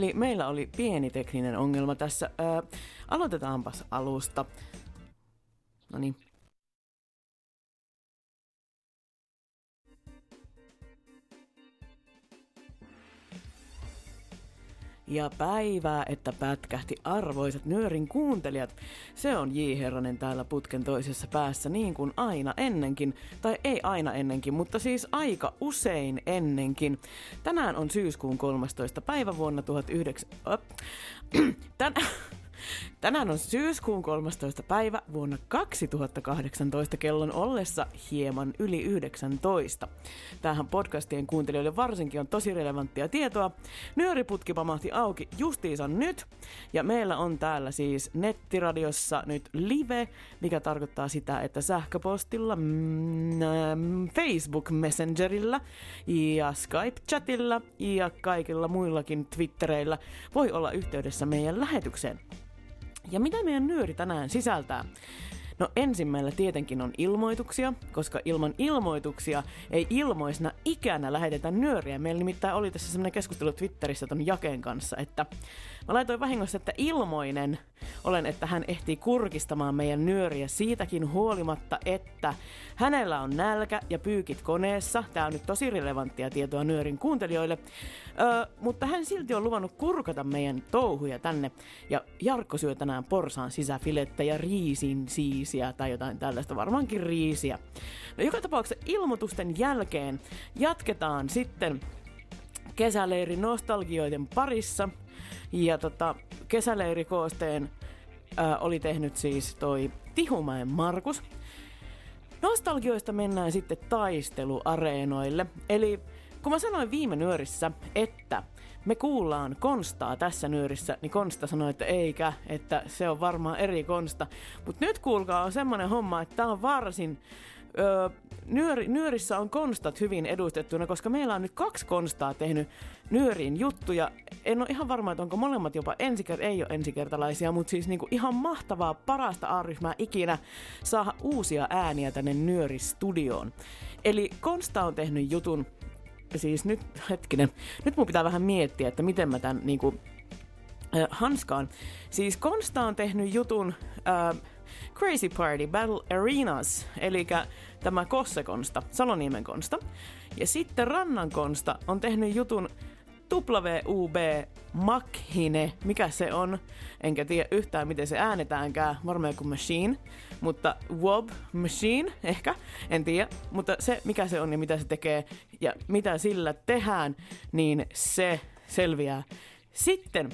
Eli meillä oli pieni tekninen ongelma tässä. Öö, aloitetaanpas alusta. No niin. Ja päivää, että pätkähti arvoisat nyörin kuuntelijat. Se on J. Herranen täällä putken toisessa päässä niin kuin aina ennenkin. Tai ei aina ennenkin, mutta siis aika usein ennenkin. Tänään on syyskuun 13. päivä vuonna 19... Tän... Tänään on syyskuun 13. päivä vuonna 2018 kellon ollessa hieman yli 19. Tähän podcastien kuuntelijoille varsinkin on tosi relevanttia tietoa. Nyöriputki pamahti auki justiinsa nyt ja meillä on täällä siis nettiradiossa nyt live, mikä tarkoittaa sitä, että sähköpostilla, mm, ähm, Facebook Messengerillä ja Skype-chatilla ja kaikilla muillakin Twittereillä voi olla yhteydessä meidän lähetykseen. Ja mitä meidän nyöri tänään sisältää? No ensimmäillä tietenkin on ilmoituksia, koska ilman ilmoituksia ei ilmoisena ikänä lähetetä nyöriä. Meillä nimittäin oli tässä semmoinen keskustelu Twitterissä ton Jakeen kanssa, että mä laitoin vahingossa, että ilmoinen olen, että hän ehtii kurkistamaan meidän nyöriä siitäkin huolimatta, että hänellä on nälkä ja pyykit koneessa. Tää on nyt tosi relevanttia tietoa nyörin kuuntelijoille. Öö, mutta hän silti on luvannut kurkata meidän touhuja tänne. Ja Jarkko syö tänään porsaan sisäfilettä ja riisin siisiä tai jotain tällaista, varmaankin riisiä. No joka tapauksessa ilmoitusten jälkeen jatketaan sitten kesäleiri nostalgioiden parissa. Ja tota, kesäleirikoosteen ää, oli tehnyt siis toi Tihumäen Markus. Nostalgioista mennään sitten taisteluareenoille. Eli kun mä sanoin viime nyörissä, että me kuullaan Konstaa tässä nyörissä, niin Konsta sanoi, että eikä, että se on varmaan eri Konsta. Mutta nyt kuulkaa on semmonen homma, että tää on varsin Öö, nyöri, nyörissä on konstat hyvin edustettuna, koska meillä on nyt kaksi konstaa tehnyt nyöriin juttuja. En ole ihan varma, että onko molemmat jopa ensiker- ei ole ensikertalaisia, mutta siis niinku ihan mahtavaa, parasta A-ryhmää ikinä saada uusia ääniä tänne nyöristudioon. Eli Konsta on tehnyt jutun, siis nyt, hetkinen, nyt mun pitää vähän miettiä, että miten mä tämän niinku, hanskaan. Siis Konsta on tehnyt jutun äh, Crazy Party Battle Arenas, eli tämä Kossekonsta, Saloniemen konsta. Ja sitten Rannan konsta on tehnyt jutun WUB Makhine, mikä se on, enkä tiedä yhtään miten se äänetäänkään, varmaan kuin Machine, mutta WOB Machine ehkä, en tiedä, mutta se mikä se on ja mitä se tekee ja mitä sillä tehdään, niin se selviää. Sitten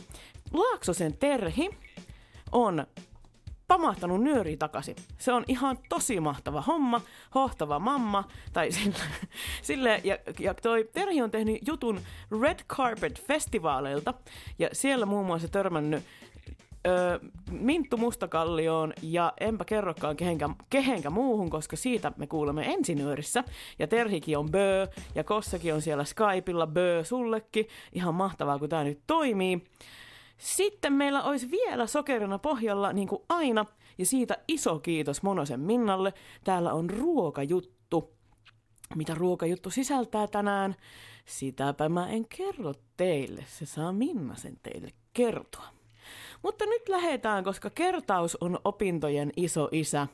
Laaksosen Terhi on pamahtanut nyöri takaisin. Se on ihan tosi mahtava homma, hohtava mamma, tai sille, sille ja, ja toi Terhi on tehnyt jutun Red Carpet Festivaaleilta, ja siellä muun muassa törmännyt öö, Minttu Mustakallioon ja enpä kerrokaan kehenkä, kehenkä muuhun, koska siitä me kuulemme ensinyörissä. Ja Terhikin on bö ja Kossakin on siellä Skypeilla bö sullekin. Ihan mahtavaa, kun tämä nyt toimii. Sitten meillä olisi vielä sokerina pohjalla, niin kuin aina, ja siitä iso kiitos Monosen Minnalle. Täällä on ruokajuttu. Mitä ruokajuttu sisältää tänään? Sitäpä mä en kerro teille, se saa Minna sen teille kertoa. Mutta nyt lähetään, koska kertaus on opintojen iso isä,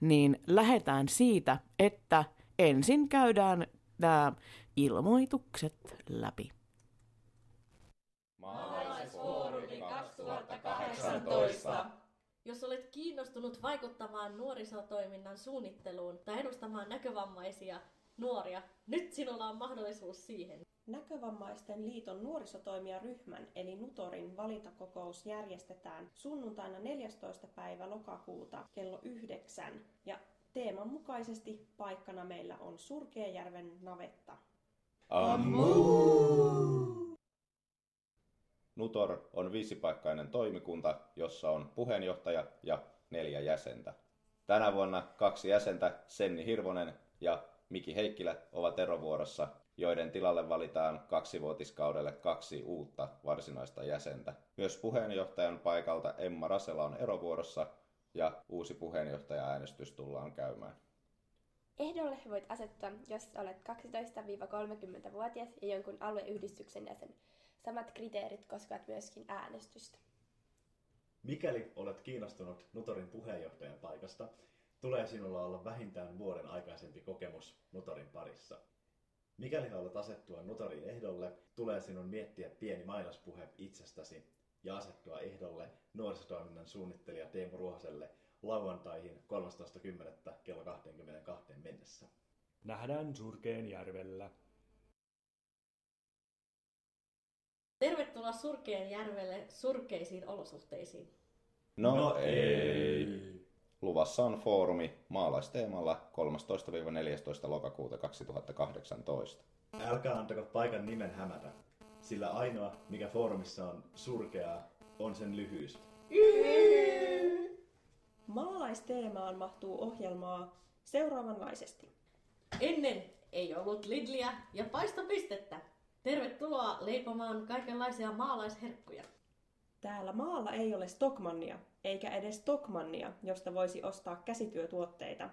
niin lähetään siitä, että ensin käydään nämä ilmoitukset läpi. Maalaisfoorumi 2018. Jos olet kiinnostunut vaikuttamaan nuorisotoiminnan suunnitteluun tai edustamaan näkövammaisia nuoria, nyt sinulla on mahdollisuus siihen. Näkövammaisten liiton nuorisotoimijaryhmän eli Nutorin valintakokous järjestetään sunnuntaina 14. päivä lokakuuta kello 9 ja teeman mukaisesti paikkana meillä on Surkeajärven navetta. Ammu! Nutor on viisipaikkainen toimikunta, jossa on puheenjohtaja ja neljä jäsentä. Tänä vuonna kaksi jäsentä, Senni Hirvonen ja Miki Heikkilä, ovat erovuorossa, joiden tilalle valitaan kaksivuotiskaudelle kaksi uutta varsinaista jäsentä. Myös puheenjohtajan paikalta Emma Rasela on erovuorossa ja uusi puheenjohtaja-äänestys tullaan käymään. Ehdolle voit asettua, jos olet 12-30-vuotias ja jonkun alueyhdistyksen jäsen. Samat kriteerit koskevat myöskin äänestystä. Mikäli olet kiinnostunut Nutorin puheenjohtajan paikasta, tulee sinulla olla vähintään vuoden aikaisempi kokemus Nutorin parissa. Mikäli haluat asettua Nutorin ehdolle, tulee sinun miettiä pieni mainospuhe itsestäsi ja asettua ehdolle nuorisotoiminnan suunnittelija Teemu Ruohoselle lauantaihin 13.10. kello 22 mennessä. Nähdään Surkeen järvellä. Tervetuloa Surkeen järvelle surkeisiin olosuhteisiin. No, no ei. Luvassa on foorumi maalaisteemalla 13-14. lokakuuta 2018. Älkää antako paikan nimen hämätä, sillä ainoa, mikä foorumissa on surkeaa, on sen lyhyys. Maalaisteemaan mahtuu ohjelmaa seuraavanlaisesti. Ennen ei ollut Lidliä ja paistopistettä. Tervetuloa leipomaan kaikenlaisia maalaisherkkuja. Täällä maalla ei ole Stockmannia, eikä edes Stockmannia, josta voisi ostaa käsityötuotteita.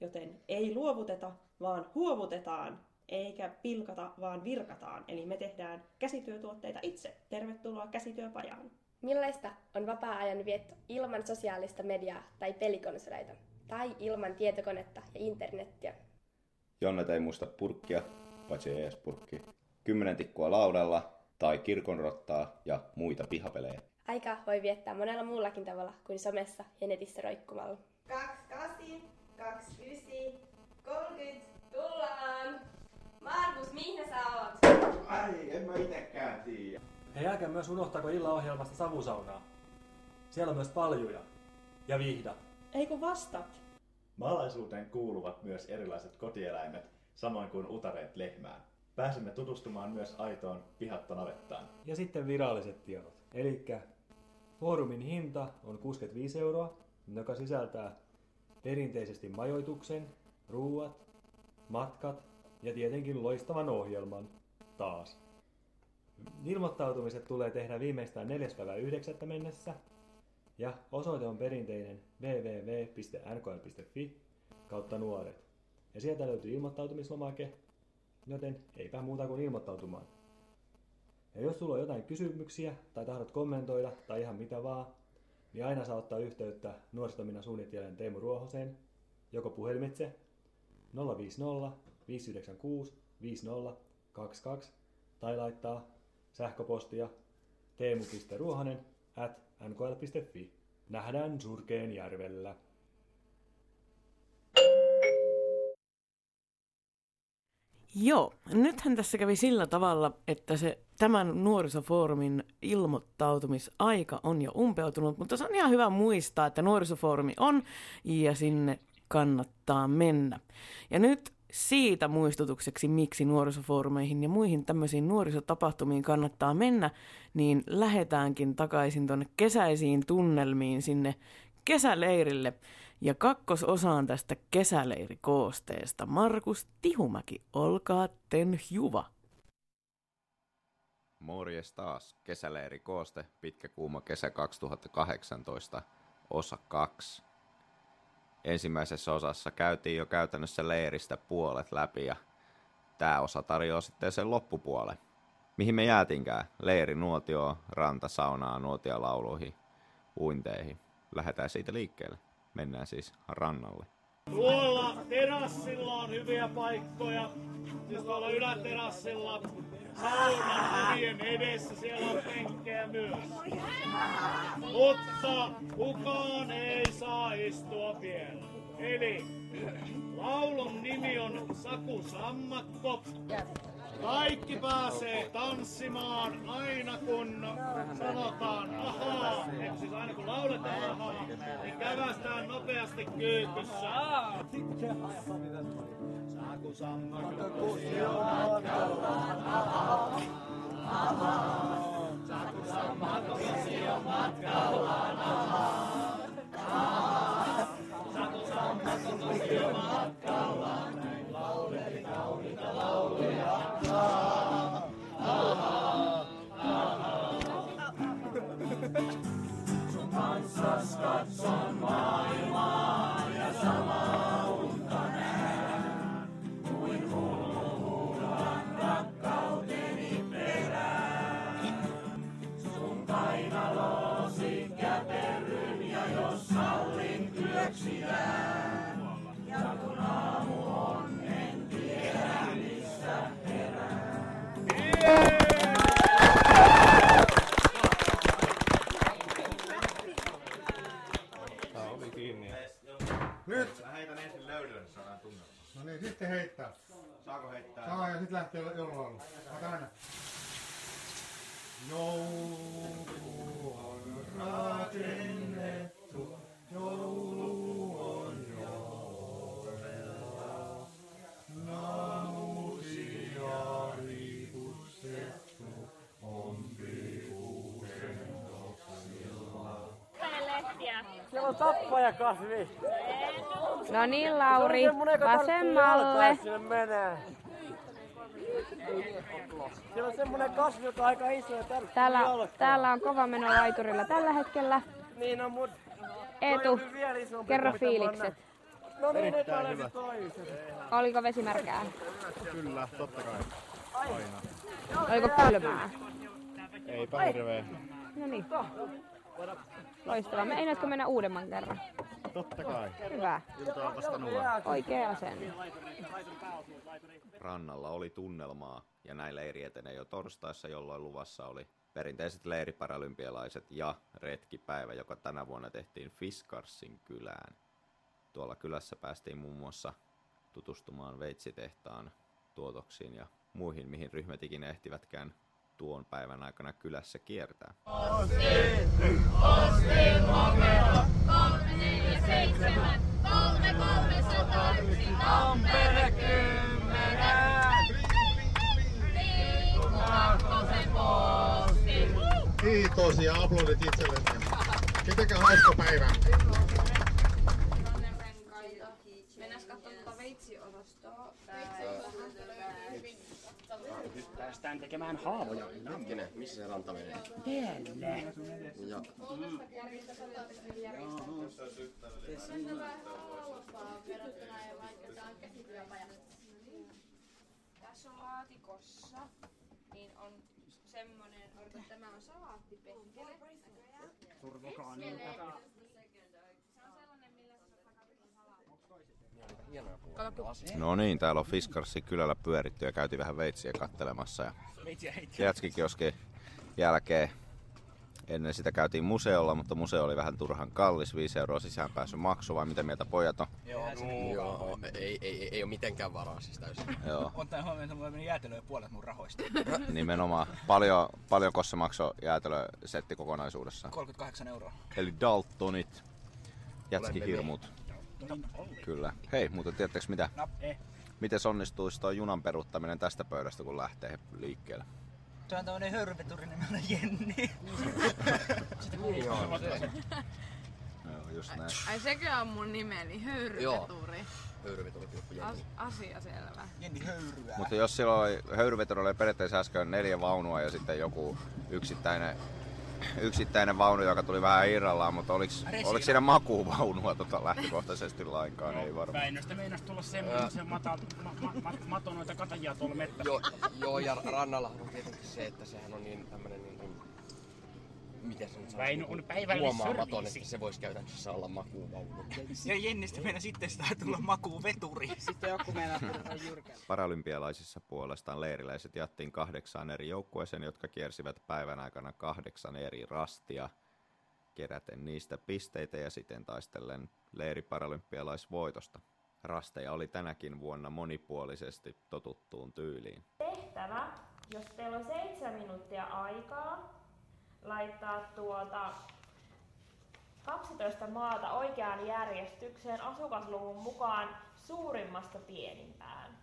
Joten ei luovuteta, vaan huovutetaan, eikä pilkata, vaan virkataan. Eli me tehdään käsityötuotteita itse. Tervetuloa käsityöpajaan. Millaista on vapaa-ajan vietto ilman sosiaalista mediaa tai pelikonsoleita? Tai ilman tietokonetta ja internettiä? Jonnet ei muista purkkia, paitsi ES-purkki. Kymmenen tikkua laudalla tai kirkonrottaa ja muita pihapelejä. Aika voi viettää monella muullakin tavalla kuin somessa ja netissä roikkumalla. 28, 29, 30, tullaan! Markus, mihin sä oot? Ai, en mä itekään tiedä. Hei, älkää myös unohtako illaohjelmasta savusaunaa. Siellä on myös paljuja. Ja vihda. Eikö vastat? Maalaisuuteen kuuluvat myös erilaiset kotieläimet, samoin kuin utareet lehmään. Pääsemme tutustumaan myös aitoon pihattanavettaan. Ja sitten viralliset tiedot. Eli foorumin hinta on 65 euroa, joka sisältää perinteisesti majoituksen, ruuat, matkat ja tietenkin loistavan ohjelman taas. Ilmoittautumiset tulee tehdä viimeistään 4.9. mennessä ja osoite on perinteinen www.nkl.fi kautta nuoret. Ja sieltä löytyy ilmoittautumislomake, joten eipä muuta kuin ilmoittautumaan. Ja jos sulla on jotain kysymyksiä tai tahdot kommentoida tai ihan mitä vaan, niin aina saa ottaa yhteyttä nuorisotoiminnan suunnittelijan Teemu Ruohoseen, joko puhelimitse 050 596 5022 tai laittaa sähköpostia teemu.ruohonen at nkl.fi. Nähdään Surkeen järvellä. Joo, nythän tässä kävi sillä tavalla, että se tämän nuorisofoorumin ilmoittautumisaika on jo umpeutunut, mutta se on ihan hyvä muistaa, että nuorisofoorumi on ja sinne kannattaa mennä. Ja nyt siitä muistutukseksi, miksi nuorisofoorumeihin ja muihin tämmöisiin nuorisotapahtumiin kannattaa mennä, niin lähetäänkin takaisin tuonne kesäisiin tunnelmiin sinne kesäleirille. Ja kakkososaan tästä kesäleirikoosteesta Markus Tihumäki, olkaa ten juva. Morjes taas, kesäleirikooste, pitkä kuuma kesä 2018, osa 2 ensimmäisessä osassa käytiin jo käytännössä leiristä puolet läpi ja tämä osa tarjoaa sitten sen loppupuolen. Mihin me jäätinkään? Leiri, nuotio, ranta, saunaa, nuotiolauluihin, uinteihin. Lähdetään siitä liikkeelle. Mennään siis rannalle. Tuolla terassilla on hyviä paikkoja. Siis tuolla yläterassilla saunan ovien edessä siellä on penkkejä myös. Mutta kukaan ei saa istua vielä. Eli laulun nimi on Saku Sammakko. Kaikki pääsee tanssimaan aina kun sanotaan ahaa, eli siis aina kun lauletaan ahaa, niin kävästään nopeasti kyykyssä. Saku sammakko kusioon ahaa, ahaa. Tää niin, sitten heittää. Saako heittää? Saa ja sit lähtee jollain. Ota aina. Joulu on rakennettu, joulu on tappajakasvi. No niin, Lauri, vasemmalle. sinne menee. Siellä on semmonen kasvi, joka on aika iso ja Täällä, täällä on kova meno laiturilla tällä hetkellä. Niin on, mut... Eetu, isompi kerro fiilikset. No niin, nyt löysin toisen. Oliko vesi märkää? Kyllä, totta kai. Aina. Oliko kylmää? Eipä hirveä. No niin. Loistavaa. Me ei mennä uudemman kerran? Totta kai. Hyvä. Ilta on vasta. Oikea asenne. Rannalla oli tunnelmaa ja näin leiri etenee jo torstaissa, jolloin luvassa oli perinteiset leiriparalympialaiset ja retkipäivä, joka tänä vuonna tehtiin Fiskarsin kylään. Tuolla kylässä päästiin muun muassa tutustumaan veitsitehtaan tuotoksiin ja muihin, mihin ryhmät ikinä ehtivätkään tuon päivän aikana kylässä kiertää. Tampere kymmenen! Kiitos ja aplodit itsellenne. Pitäkää hauska päivä. Mennään katsomaan tuota veitsiosastoa. Päästään tekemään haavoja. Hetkinen, missä se ranta menee? Päälle. Ja Tässä on laatikossa, niin on semmonen, että tämä on salaattipenkele. Turvokaa niitä. Se on sellainen, millä sä saat hakata salaattia. hienoja No niin, täällä on Fiskarsin kylällä pyöritty ja käytiin vähän veitsiä kattelemassa. Ja. Jätskikioskin jälkeen ennen sitä käytiin museolla, mutta museo oli vähän turhan kallis, 5 euroa sisäänpääsyn maksu, vai mitä mieltä pojat on? Joo, joo ei, ei, ei, ei ole mitenkään varaa siis täysin. Joo. Ottaen huomioon, että mulla meni jäätelöön puolet mun rahoista. Nimenomaan. Paljon, paljonko se maksoi jäätelösetti kokonaisuudessaan? 38 euroa. Eli Daltonit, jätskihirmut. Kyllä. Hei, mutta tiedättekö mitä? No, eh. Miten onnistuisi tuo junan peruuttaminen tästä pöydästä, kun lähtee liikkeelle? Se on tämmönen hörveturi nimeltä Jenni. Sitten kuuluu. Joo, Joo, just näin. Ai sekö on mun nimeni, höyryveturi. Höyryveturi, As- asia selvä. Jenni höyryää. Mutta jos silloin oli, höyryveturi oli periaatteessa äsken neljä vaunua ja sitten joku yksittäinen, yksittäinen vaunu, joka tuli vähän irrallaan, mutta oliko, oliko siinä makuuvaunua tota lähtökohtaisesti lainkaan? Ei varmaan. Väinöstä meinas tulla semmoinen, se mata, ma, ma, ma, mato noita katajia tuolla mettässä. Joo, joo, ja rannalla on tietenkin se, että sehän on niin tämmönen kuin, miten se nyt Väinö on päivälle huomaamaton, että se voisi käytännössä olla makuuvaunu. Ja Jennistä meidän sitten sitä tulla makuuveturi. Sitten joku jyrkään. Paralympialaisissa puolestaan leiriläiset jattiin kahdeksaan eri joukkueeseen, jotka kiersivät päivän aikana kahdeksan eri rastia, keräten niistä pisteitä ja siten taistellen leiriparalympialaisvoitosta. Rasteja oli tänäkin vuonna monipuolisesti totuttuun tyyliin. tehtävä, jos teillä on seitsemän minuuttia aikaa laittaa tuota 12 maata oikeaan järjestykseen asukasluvun mukaan suurimmasta pienimpään.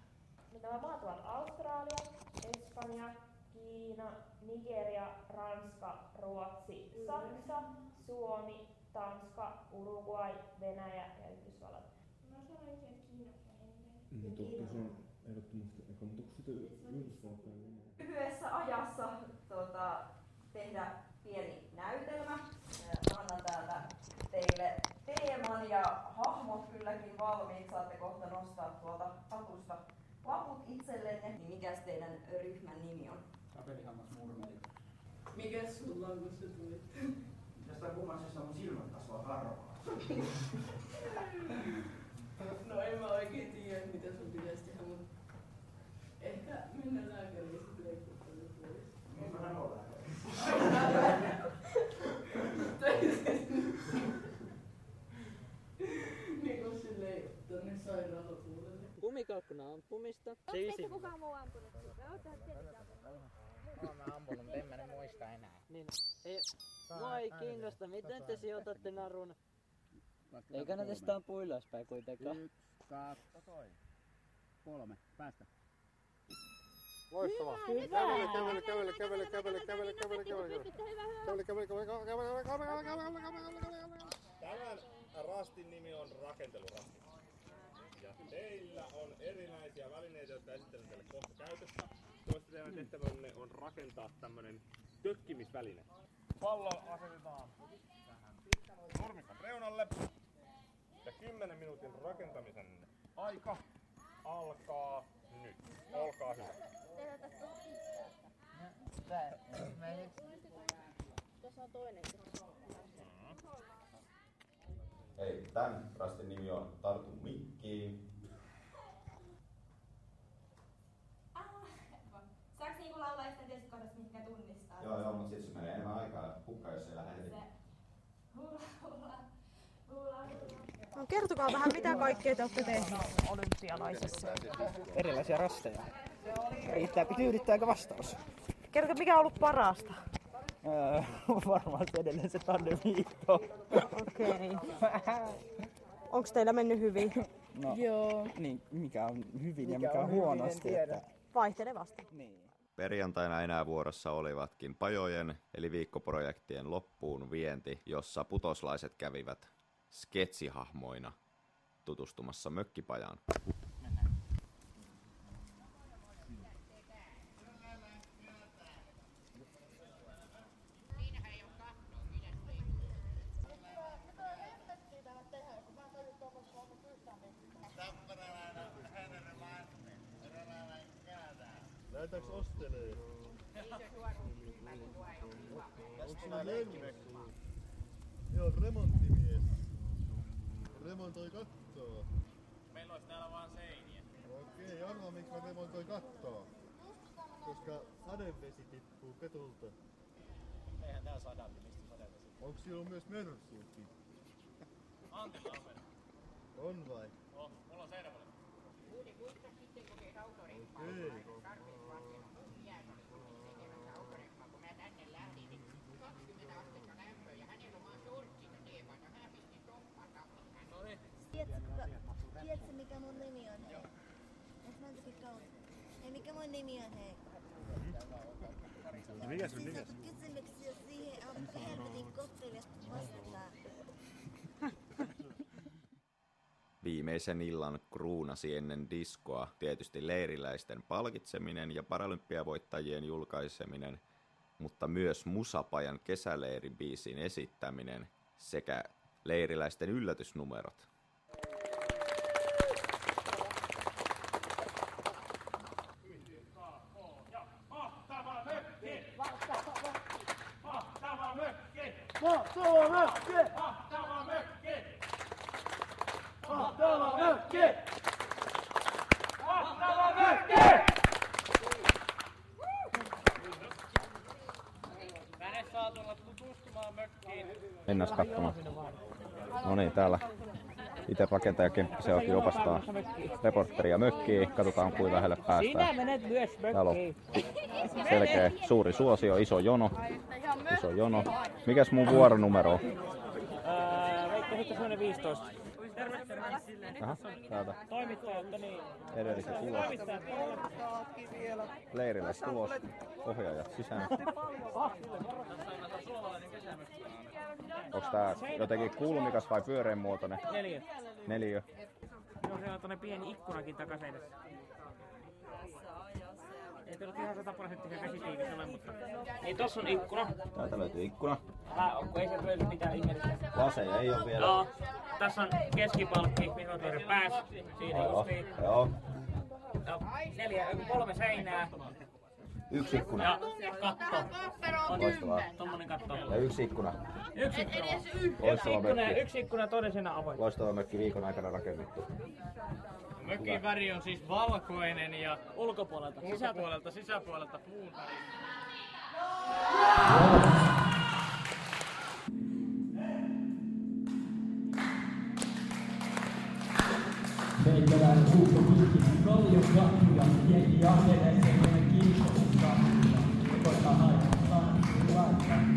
Nämä maat ovat Australia, Espanja, Kiina, Kiina, Nigeria, Ranska, Ruotsi, Saksa, Suomi, Tanska, Uruguay, Venäjä ja Yhdysvallat. Mä sanoin sen Niin totta se on ehdottomasti eka, mutta onko sitten Yhdysvaltain Venäjä? lyhyessä ajassa tota, tehdä pieni näytelmä. Mä Annan täältä teille teeman ja hahmot kylläkin valmiit. Saatte kohta nostaa tuolta hatusta laput itsellenne. Niin mikäs teidän ryhmän nimi on? Kapelihammas murmeli. Mikäs sulla on, kun sä tulit? Tästä kummaisessa mun silmät kasvaa harmaa. No en mä oikein tiedä, mitä sun pitäisi tehdä, mutta ehkä mennä lääkäriin sitten leikkuuttamaan pois. Niin mä olen Tai siis- niin kuin silleen tonne Kumikakkuna ampumista. Eikö kukaan muu ampunut sitä? Oottehan tietenkin ampunut. Olen ampunut, mutta en mä nyt muista enää. Niin, ei, mua ei kiinnosta, miten te sijoitatte narun. Ei kannata sitä ampua ylöspäin kuitenkaan. Yksi, kaksi, kolme. Päästä. Loistavaa. Hyvä, Kävele, hyvä. kävele, kävele, kävele, kävele, kävele, kävele, kävele, kävele. Kävele, kävele, kävele, kävele, kävele, kävele, kävele, kävele, kävele, kävele. Tämän rastin nimi on rakentelurasti. Teillä on erinäisiä välineitä, jotka esittelen teille kohta käytössä. Toista teidän tehtävänne on rakentaa tämmönen tökkimisväline. Pallo asetetaan nurmikan reunalle. Ja 10 minuutin rakentamisen aika alkaa nyt. Olkaa hyvä. Tuossa on toinen. Hei, tämän rastin nimi on Tartu mikkiin. Joo, joo, mutta sitten se menee enemmän aikaa hukkaan, jos ei lähde heti. No kertokaa vähän, mitä kaikkea te olette tehneet olympialaisissa. Erilaisia rasteja. Riittää, tyydyttääkö vastaus? Kertokaa, mikä on ollut parasta? Öö, varmaan se edelleen se tandemiitto. Okei. Onko teillä mennyt hyvin? No, Joo. Niin, mikä on hyvin ja Mikä mikä on on huonosti. Että... Vaihtelevasti. Niin. Perjantaina enää vuorossa olivatkin pajojen eli viikkoprojektien loppuun vienti, jossa putoslaiset kävivät sketsihahmoina tutustumassa mökkipajaan. Lenkku? Joo, remonttimies. Remontoi kattoa. Meillä olisi täällä vaan seiniä. Okei, arvaa miksi mä remontoin kattoa. Koska sadevesi tippuu petulta. Eihän tää sada, mistä sadevesi. Onko siellä myös mersuukin? Antilla on mennyt. On vai? Oh, mulla on Seinäjoella. Okei. Mikä mun nimi on? Hei. Mikä mun nimi on? Hei. Mikä sun nimi on? Kysymyksiä siihen on helvetin vastataan. Viimeisen illan kruunasi ennen diskoa tietysti leiriläisten palkitseminen ja paralympiavoittajien julkaiseminen, mutta myös Musapajan kesäleiribiisin esittäminen sekä leiriläisten yllätysnumerot. Mahtava mökki! Mahtava mökki! Mahtava mökki! Mahtava mökki! Mahtava mökki! Mahtava mökki! Tänne saa tulla tutustumaan mökkiin. Mennään katsomaan. No niin, täällä itse rakentaja Kemppisen Oki opastaa reporteria mökkiin. Katsotaan kuinka lähelle päästään. Täällä on selkeä suuri suosio, iso jono. Iso jono. Mikäs mun vuoronumero on? Öö, Veikko sitten semmonen 15. Aha, täältä. Toimittajat, niin. Edellisen tulos. Toimittajat, Leirille tulos. Ohjaajat sisään. Onks tää jotenkin kulmikas vai pyöreän muotoinen? Neljä. Neljä. Joo, siellä on tuonne pieni ikkunakin takaseinässä. Ei tullut ihan sataprosenttisen vesitiivis ole, mutta... Niin tossa on ikkuna. Täältä löytyy ikkuna. Tää on, kun ei se löydy mitään ihmeellistä. Laseja ei ole vielä. Joo. Tässä on keskipalkki, mihin on tuoda pääs. Siinä justiin. joo. Ja neljä, kolme seinää. Yksi ikkuna. Ja katto. On Loistavaa. tommonen katto. Ja yksi ikkuna. Yksi ikkuna. Yksi ikkuna, mökki. yksi ikkuna todellisena avoin. Loistava mökki viikon aikana rakennettu. Mökin väri on siis valkoinen ja ulkopuolelta, ulkopuolelta, sisäpuolelta puun väri. Meikäläinen huuto pilkki, kallion katkuja, jengi akelee semmoinen kiinnostus katkuja. Ja koittaa haittaa, laittaa,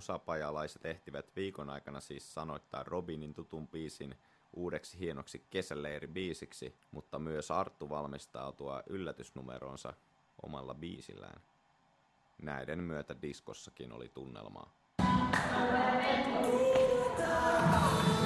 Musapajalaiset ehtivät viikon aikana siis sanoittaa Robinin tutun biisin uudeksi hienoksi kesäleiribiisiksi, mutta myös Arttu valmistautua yllätysnumeroonsa omalla biisillään. Näiden myötä diskossakin oli tunnelmaa. Oletteko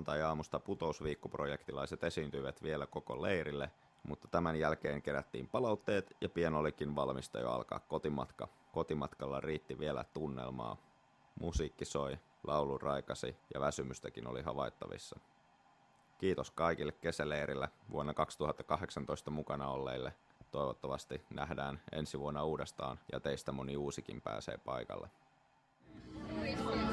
Lauantai-aamusta putousviikkoprojektilaiset esiintyivät vielä koko leirille, mutta tämän jälkeen kerättiin palautteet ja pian olikin valmista jo alkaa kotimatka. Kotimatkalla riitti vielä tunnelmaa. Musiikki soi, laulu raikasi ja väsymystäkin oli havaittavissa. Kiitos kaikille kesäleirillä vuonna 2018 mukana olleille. Toivottavasti nähdään ensi vuonna uudestaan ja teistä moni uusikin pääsee paikalle. Nuoriso,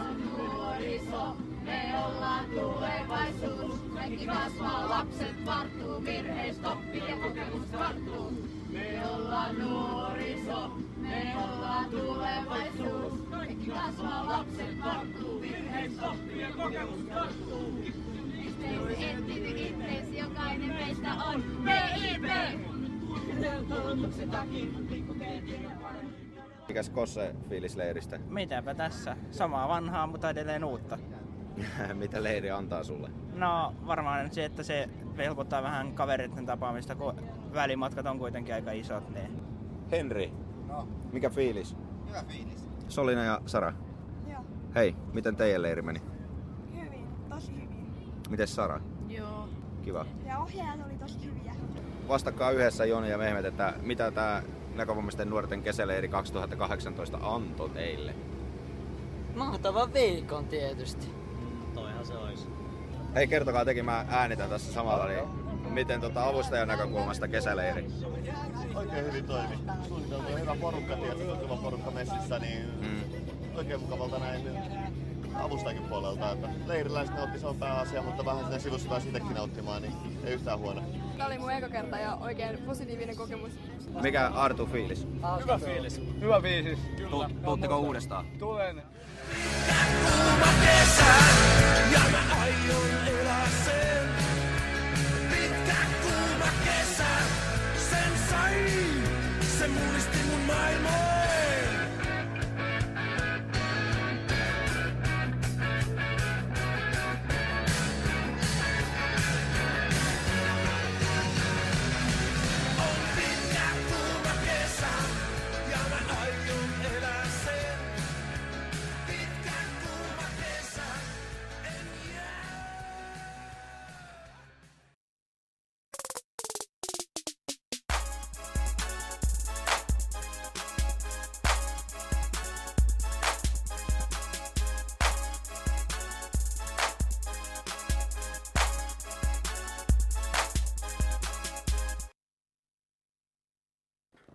tulevaisuus. Kaikki kasvaa, lapset varttuu, virheistä oppii ja kokemus karttuu. Me ollaan nuoriso, me ollaan tulevaisuus. Kaikki kasvaa, lapset varttuu, virheistä oppii ja kokemus karttuu. Jokainen meistä on PIP! Koulutuksen takia, pikku Mikäs Kosse fiilis leiristä? Mitäpä tässä? Samaa vanhaa, mutta edelleen uutta. Mitä leiri antaa sulle? No varmaan se, että se helpottaa vähän kavereiden tapaamista, kun välimatkat on kuitenkin aika isot. Niin. Henri, No, mikä fiilis? hyvä fiilis. Solina ja Sara. Joo. Hei, miten teidän leiri meni? Hyvin, tosi hyvin. Miten Sara? Joo. Kiva. Ja ohjaajat oli tosi hyviä. Vastakkaa yhdessä Joni ja Mehmet, että mitä tämä näkövammaisten nuorten kesäleiri 2018 antoi teille? Mahtava viikon tietysti. Se olisi. Hei, kertokaa tekin, mä äänitän tässä samalla, niin miten tota avustajan näkökulmasta kesäleiri? Oikein hyvin toimi. Suunniteltu on hyvä porukka, tietysti on hyvä porukka messissä, niin mm. oikein mukavalta näin avustajakin puolelta. Että leiriläiset nautti, se on pääasia, mutta vähän sinne sivussa pääsi itsekin nauttimaan, niin ei yhtään huono. Tämä oli mun eka kerta ja oikein positiivinen kokemus. Mikä Artu fiilis? Hyvä fiilis. Hyvä fiilis. Kyllä. Tuutteko uudestaan? Tulen. Se mullisti mun maailmoin.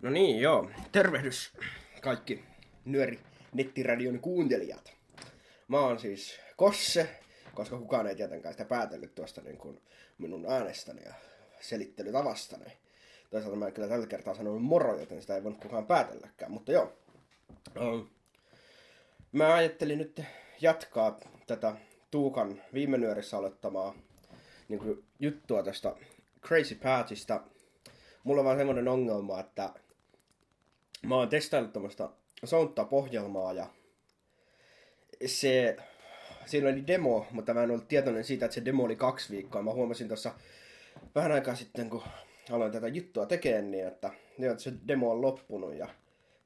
No niin, joo. Tervehdys kaikki nyöri nettiradion kuuntelijat. Mä oon siis Kosse, koska kukaan ei tietenkään sitä päätellyt tuosta niin kuin minun äänestäni ja selittelytavastani. Toisaalta mä en kyllä tällä kertaa sanonut moro, joten sitä ei voinut kukaan päätelläkään. Mutta joo. Um, mä ajattelin nyt jatkaa tätä Tuukan viime nyörissä aloittamaa niin kuin juttua tästä Crazy Patista. Mulla on vaan semmoinen ongelma, että mä oon testaillut tämmöistä Soundtap-ohjelmaa ja se, siinä oli demo, mutta mä en ollut tietoinen siitä, että se demo oli kaksi viikkoa. Mä huomasin tuossa vähän aikaa sitten, kun aloin tätä juttua tekemään, niin että, niin että se demo on loppunut ja,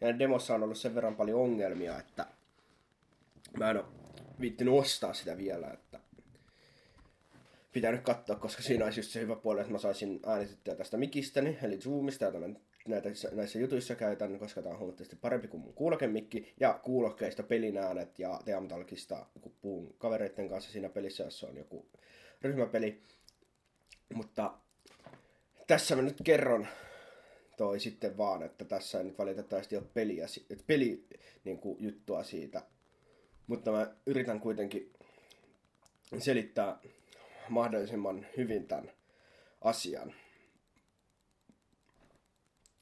ja demossa on ollut sen verran paljon ongelmia, että mä en ole viittinyt ostaa sitä vielä, että pitää nyt katsoa, koska siinä olisi just se hyvä puoli, että mä saisin äänitettyä tästä mikistäni, eli Zoomista, jota mä näitä, näissä jutuissa käytän, koska tämä on huomattavasti parempi kuin mun kuulokemikki, ja kuulokkeista pelin äänet ja Teamtalkista, puhun kavereiden kanssa siinä pelissä, jos on joku ryhmäpeli. Mutta tässä mä nyt kerron toi sitten vaan, että tässä ei nyt valitettavasti ole peliä, peli niin kuin, juttua siitä. Mutta mä yritän kuitenkin selittää mahdollisimman hyvin tämän asian.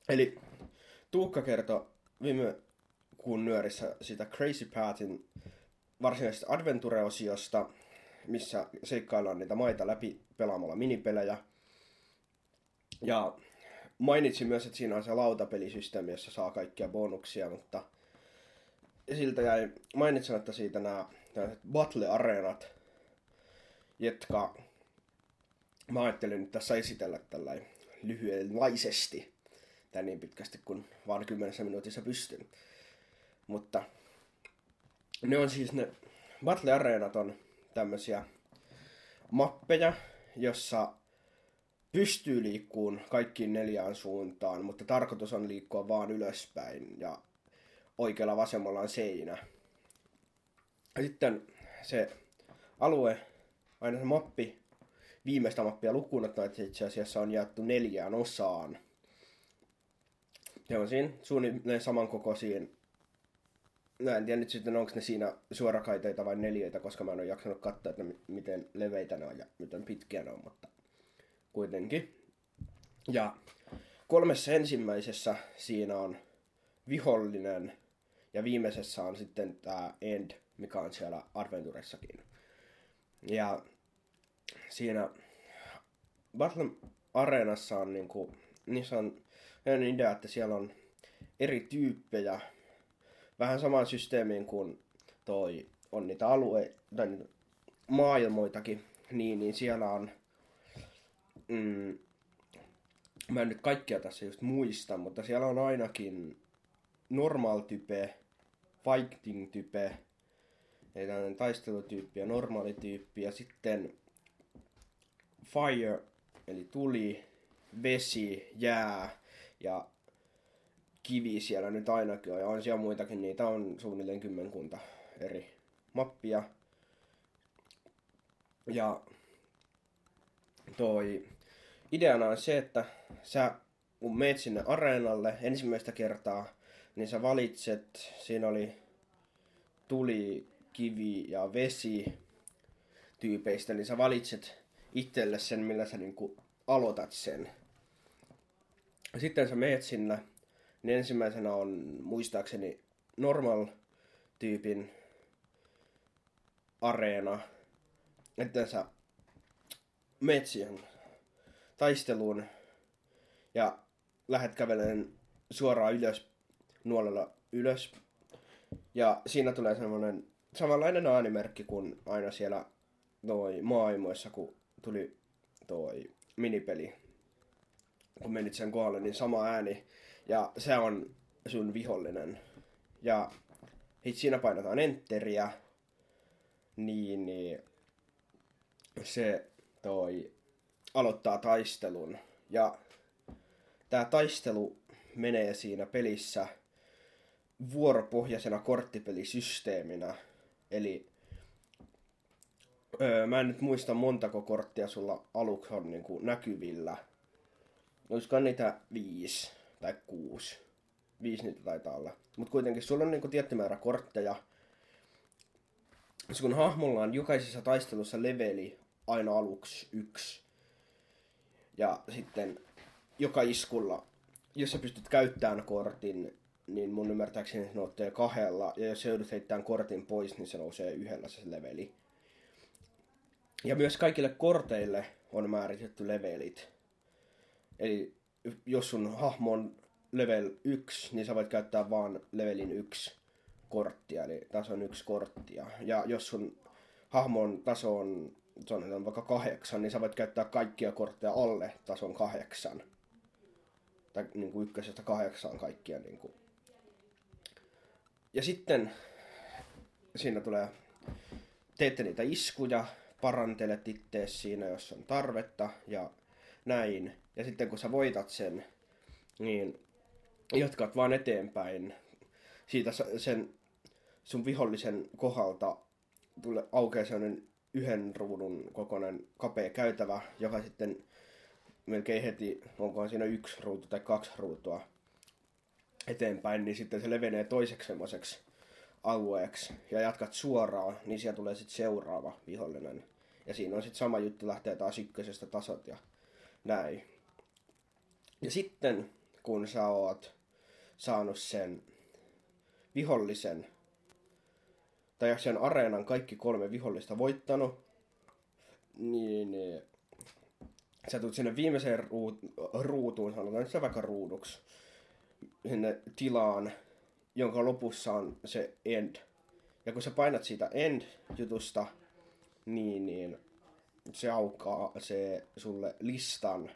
Eli Tuukka kertoi viime kuun nyörissä sitä Crazy Pathin varsinaisesta Adventure-osiosta, missä seikkaillaan niitä maita läpi pelaamalla minipelejä. Ja mainitsin myös, että siinä on se lautapelisysteemi, jossa saa kaikkia bonuksia, mutta siltä jäi mainitsematta siitä nämä battle-areenat, jotka mä ajattelin nyt tässä esitellä tällä lyhyenlaisesti, tai niin pitkästi kuin vaan kymmenessä minuutissa pystyn. Mutta ne on siis ne Battle Areenat on tämmöisiä mappeja, jossa pystyy liikkuun kaikkiin neljään suuntaan, mutta tarkoitus on liikkua vaan ylöspäin ja oikealla vasemmalla on seinä. Sitten se alue, aina se mappi, viimeistä mappia lukuun että itse asiassa on jaettu neljään osaan. Se on siinä suunnilleen samankokoisiin. Mä en tiedä nyt sitten, onko ne siinä suorakaiteita vai neljöitä, koska mä en ole jaksanut katsoa, että miten leveitä ne on ja miten pitkiä ne on, mutta kuitenkin. Ja kolmessa ensimmäisessä siinä on vihollinen ja viimeisessä on sitten tämä End, mikä on siellä Adventuressakin. Ja siinä Battle Areenassa on niinku, niissä on sellainen idea, että siellä on eri tyyppejä, vähän samaan systeemiin kuin toi on niitä alue tai niitä maailmoitakin, niin, niin siellä on, mm, mä en nyt kaikkia tässä just muista, mutta siellä on ainakin normal type, fighting type, eli tällainen taistelutyyppi ja normaali tyyppi, ja sitten fire, eli tuli, vesi, jää ja kivi siellä nyt ainakin on, ja on siellä muitakin, niitä on suunnilleen kymmenkunta eri mappia. Ja toi ideana on se, että sä kun meet sinne areenalle ensimmäistä kertaa, niin sä valitset, siinä oli tuli, kivi ja vesi tyypeistä, niin sä valitset itselle sen, millä sä niinku aloitat sen. Sitten sä meet sinne, niin ensimmäisenä on muistaakseni normal tyypin areena, että sä meet siihen taisteluun ja lähdet kävelemään suoraan ylös, nuolella ylös. Ja siinä tulee semmoinen samanlainen äänimerkki kuin aina siellä toi maailmoissa, kun tuli toi minipeli. Kun menit sen kohdalle, niin sama ääni. Ja se on sun vihollinen. Ja sit siinä painataan enteriä. Niin, niin se toi aloittaa taistelun. Ja tämä taistelu menee siinä pelissä vuoropohjaisena korttipelisysteeminä. Eli öö, mä en nyt muista montako korttia sulla aluksi on niin kuin näkyvillä. Olisiko niitä viisi tai kuusi? Viisi niitä taitaa olla. Mutta kuitenkin sulla on niin kuin tietty määrä kortteja. Sun hahmolla on jokaisessa taistelussa leveli aina aluksi yksi. Ja sitten joka iskulla, jos sä pystyt käyttämään kortin, niin mun ymmärtääkseni se nousee kahdella. Ja jos sä joudut heittämään kortin pois, niin se nousee yhdellä se leveli. Ja myös kaikille korteille on määritetty levelit. Eli jos sun hahmo on level 1, niin sä voit käyttää vaan levelin 1 korttia, eli tason 1 korttia. Ja jos sun hahmon taso on, sanotaan vaikka kahdeksan, niin sä voit käyttää kaikkia kortteja alle tason kahdeksan. Tai niin kuin ykkösestä kahdeksaan kaikkia. Niin kuin. Ja sitten siinä tulee, teette niitä iskuja, parantelet ittees siinä, jos on tarvetta ja näin. Ja sitten kun sä voitat sen, niin jatkat vaan eteenpäin. Siitä sen sun vihollisen kohdalta tulee aukeaa sellainen yhden ruudun kokoinen kapea käytävä, joka sitten melkein heti, onkohan siinä yksi ruutu tai kaksi ruutua eteenpäin, niin sitten se levenee toiseksi semmoiseksi alueeksi ja jatkat suoraan, niin siellä tulee sitten seuraava vihollinen. Ja siinä on sitten sama juttu, lähtee taas ykkösestä tasot ja näin. Ja sitten kun sä oot saanut sen vihollisen, tai sen areenan kaikki kolme vihollista voittanut, niin, niin sä tulet sinne viimeiseen ruutuun, sanotaan se vaikka ruuduksi, sinne tilaan, jonka lopussa on se end. Ja kun sä painat siitä end-jutusta, niin, niin se aukaa se sulle listan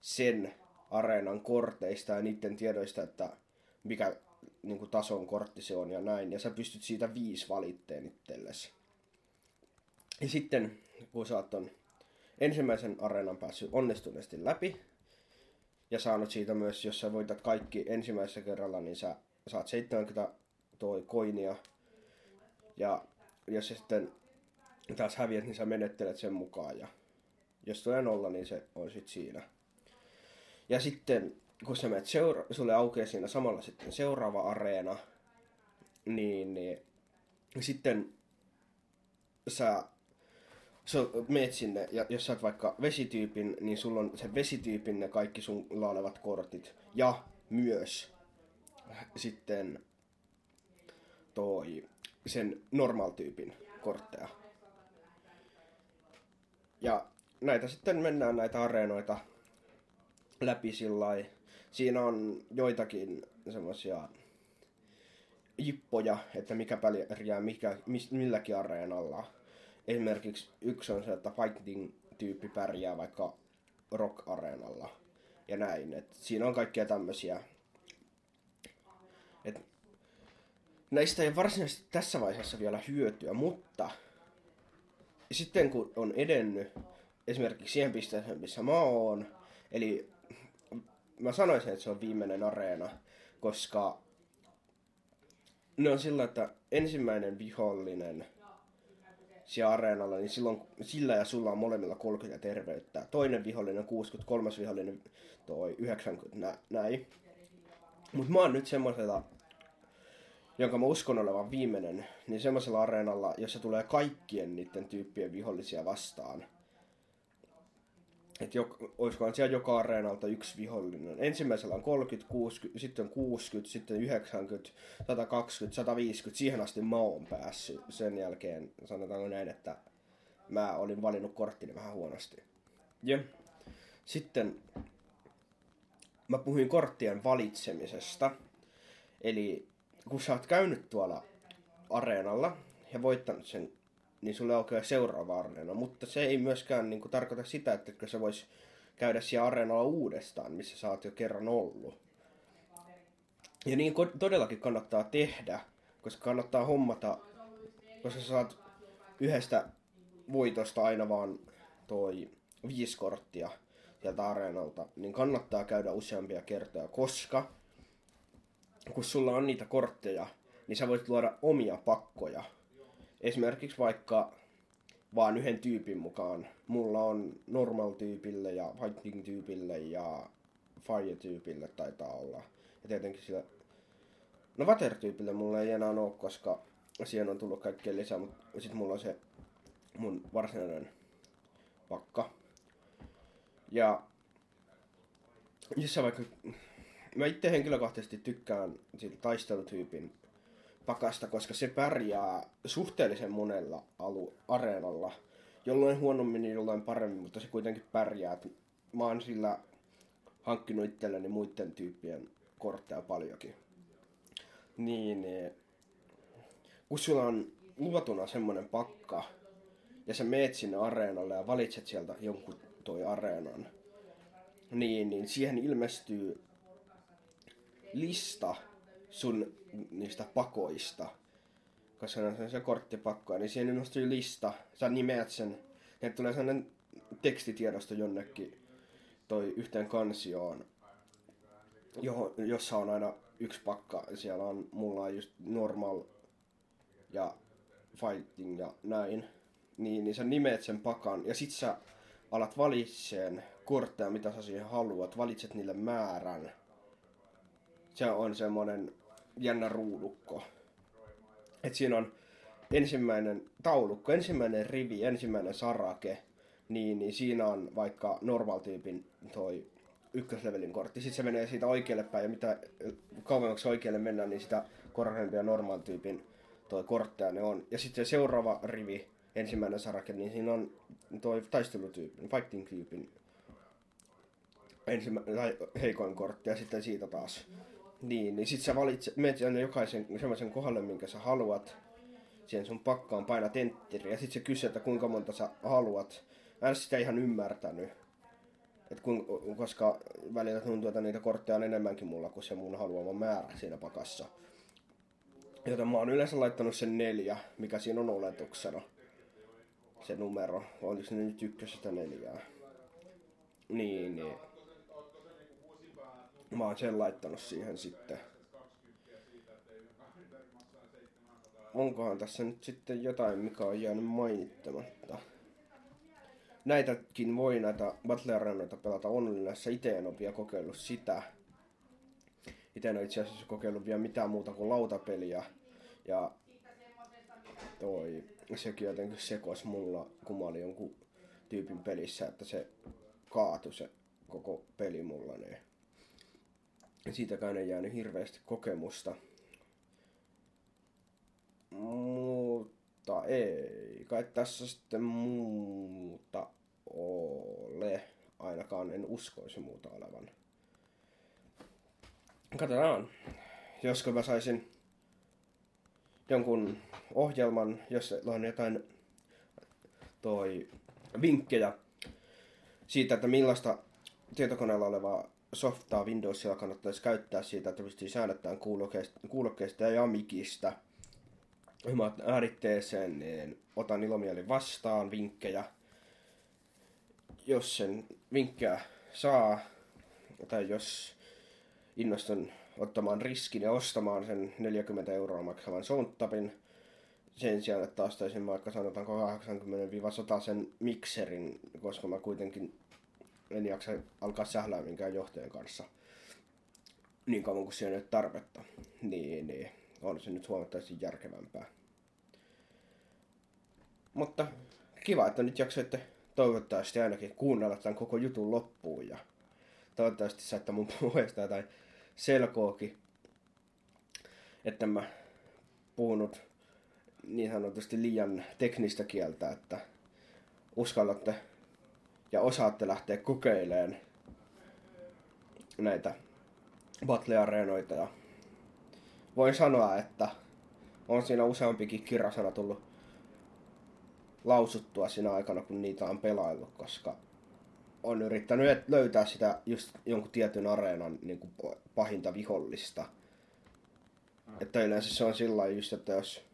sen areenan korteista ja niiden tiedoista, että mikä niin kuin tason kortti se on ja näin. Ja sä pystyt siitä viisi valitteen itsellesi. Ja sitten, kun sä oot ensimmäisen areenan päässyt onnistuneesti läpi, ja saanut siitä myös, jos sä voitat kaikki ensimmäisessä kerralla, niin sä saat 70 toi koinia. Ja jos sä sitten taas häviät, niin sä menettelet sen mukaan. Ja jos tulee nolla, niin se on sit siinä. Ja sitten, kun sä menet seura- sulle aukeaa siinä samalla sitten seuraava areena, niin, niin sitten sä, sä meet sinne, ja jos sä oot vaikka vesityypin, niin sulla on se vesityypin ne kaikki sun olevat kortit. Ja myös sitten toi sen normal-tyypin kortteja. Ja näitä sitten mennään näitä areenoita läpi sillä Siinä on joitakin semmoisia jippoja, että mikä pärjää mikä, mis, milläkin areenalla. Esimerkiksi yksi on se, että fighting-tyyppi pärjää vaikka rock-areenalla ja näin. Et siinä on kaikkia tämmöisiä. Et näistä ei varsinaisesti tässä vaiheessa vielä hyötyä, mutta sitten kun on edennyt esimerkiksi siihen pisteeseen, missä mä oon, eli mä sanoisin, että se on viimeinen areena, koska ne on sillä, että ensimmäinen vihollinen, siellä areenalla, niin silloin sillä ja sulla on molemmilla 30 terveyttä. Toinen vihollinen 60, kolmas vihollinen toi 90, nä, näin. Mutta mä oon nyt semmoisella, jonka mä uskon olevan viimeinen, niin semmoisella areenalla, jossa tulee kaikkien niiden tyyppien vihollisia vastaan. Että olisikohan siellä joka areenalta yksi vihollinen. Ensimmäisellä on 30, 60, sitten 60, sitten 90, 120, 150. Siihen asti mä oon päässyt. Sen jälkeen sanotaanko näin, että mä olin valinnut korttini vähän huonosti. Ja sitten mä puhuin korttien valitsemisesta. Eli kun sä oot käynyt tuolla areenalla ja voittanut sen niin sulle aukeaa seuraava areena. Mutta se ei myöskään niin kuin, tarkoita sitä, että se vois käydä siellä areenalla uudestaan, missä sä oot jo kerran ollut. Ja niin todellakin kannattaa tehdä, koska kannattaa hommata, koska sä saat yhdestä voitosta aina vaan toi viisi korttia sieltä areenalta, niin kannattaa käydä useampia kertoja, koska kun sulla on niitä kortteja, niin sä voit luoda omia pakkoja esimerkiksi vaikka vaan yhden tyypin mukaan. Mulla on normal-tyypille ja fighting-tyypille ja fire-tyypille taitaa olla. Ja tietenkin sillä... No water-tyypille mulla ei enää ole, koska siihen on tullut kaikkea lisää, mutta sitten mulla on se mun varsinainen pakka. Ja jos vaikka... Mä itse henkilökohtaisesti tykkään siitä taistelutyypin pakasta, koska se pärjää suhteellisen monella alu, areenalla. Jolloin huonommin, niin jollain paremmin, mutta se kuitenkin pärjää. Mä oon sillä hankkinut itselleni muiden tyyppien kortteja paljonkin. Niin, niin kun sulla on luotuna semmonen pakka, ja sä meet sinne areenalle ja valitset sieltä jonkun toi areenan, niin, niin siihen ilmestyy lista sun niistä pakoista. Koska on se korttipakkoa, niin siihen ilmestyy lista. Sä nimeät sen. Ja tulee sellainen tekstitiedosto jonnekin toi yhteen kansioon, johon, jossa on aina yksi pakka. Siellä on, mulla on just normal ja fighting ja näin. Niin, niin sä nimeet sen pakan ja sit sä alat valitseen kortteja, mitä sä siihen haluat. Valitset niille määrän. Se on semmonen jännä ruudukko. Et siinä on ensimmäinen taulukko, ensimmäinen rivi, ensimmäinen sarake, niin, niin siinä on vaikka normal-tyypin toi ykköslevelin kortti. Sitten se menee siitä oikealle päin, ja mitä kauemmaksi oikealle mennään, niin sitä korkeampia normal-tyypin toi kortteja ne on. Ja sitten se seuraava rivi, ensimmäinen sarake, niin siinä on toi taistelutyypin, fighting-tyypin ensimmä- tai heikoin kortti, ja sitten siitä taas niin, niin sit sä valitset, menet aina jokaisen semmoisen kohdalle, minkä sä haluat. Siihen sun pakkaan paina entteri ja sit se kysyy, että kuinka monta sä haluat. Mä en sitä ihan ymmärtänyt. Et kun, koska välillä tuntuu, että niitä kortteja on enemmänkin mulla kuin se mun haluama määrä siinä pakassa. Joten mä oon yleensä laittanut sen neljä, mikä siinä on oletuksena. Se numero. Oliko se nyt ykkösestä neljää? Niin, niin mä oon sen laittanut siihen sitten. Onkohan tässä nyt sitten jotain, mikä on jäänyt mainittamatta? Näitäkin voi näitä Battle Arenaita pelata onlineissa. Itse en ole vielä kokeillut sitä. Itse en ole itse asiassa kokeillut vielä mitään muuta kuin lautapeliä. Ja toi, sekin jotenkin sekos mulla, kun mä olin jonkun tyypin pelissä, että se kaatui se koko peli mulla. Niin siitäkään ei jäänyt hirveästi kokemusta. Mutta ei kai tässä sitten muuta ole. Ainakaan en uskoisi muuta olevan. Katsotaan, josko mä saisin jonkun ohjelman, jos on jotain toi vinkkejä siitä, että millaista tietokoneella olevaa softaa Windowsilla kannattaisi käyttää siitä, että pystyy säännöttämään kuulokkeista, kuulokkeista ja mikistä. Omat ääritteeseen, niin otan ilomielin vastaan vinkkejä. Jos sen vinkkejä saa, tai jos innostun ottamaan riskin ja ostamaan sen 40 euroa maksavan soundtabin, sen sijaan, että ostaisin vaikka sanotaanko 80-100 sen mikserin, koska mä kuitenkin en jaksa alkaa sählää minkään johtajan kanssa niin kauan kuin siellä ei ole tarvetta. Niin, niin on se nyt huomattavasti järkevämpää. Mutta kiva, että nyt jaksoitte toivottavasti ainakin kuunnella tämän koko jutun loppuun ja toivottavasti saitte mun puheesta jotain selkoakin, että mä puhunut niin sanotusti liian teknistä kieltä, että uskallatte ja osaatte lähteä kokeilemaan näitä battle-areenoita ja voin sanoa, että on siinä useampikin kirjasana tullut lausuttua siinä aikana, kun niitä on pelaillut, koska on yrittänyt löytää sitä just jonkun tietyn areenan niin kuin pahinta vihollista. Että yleensä se on sillä just, että jos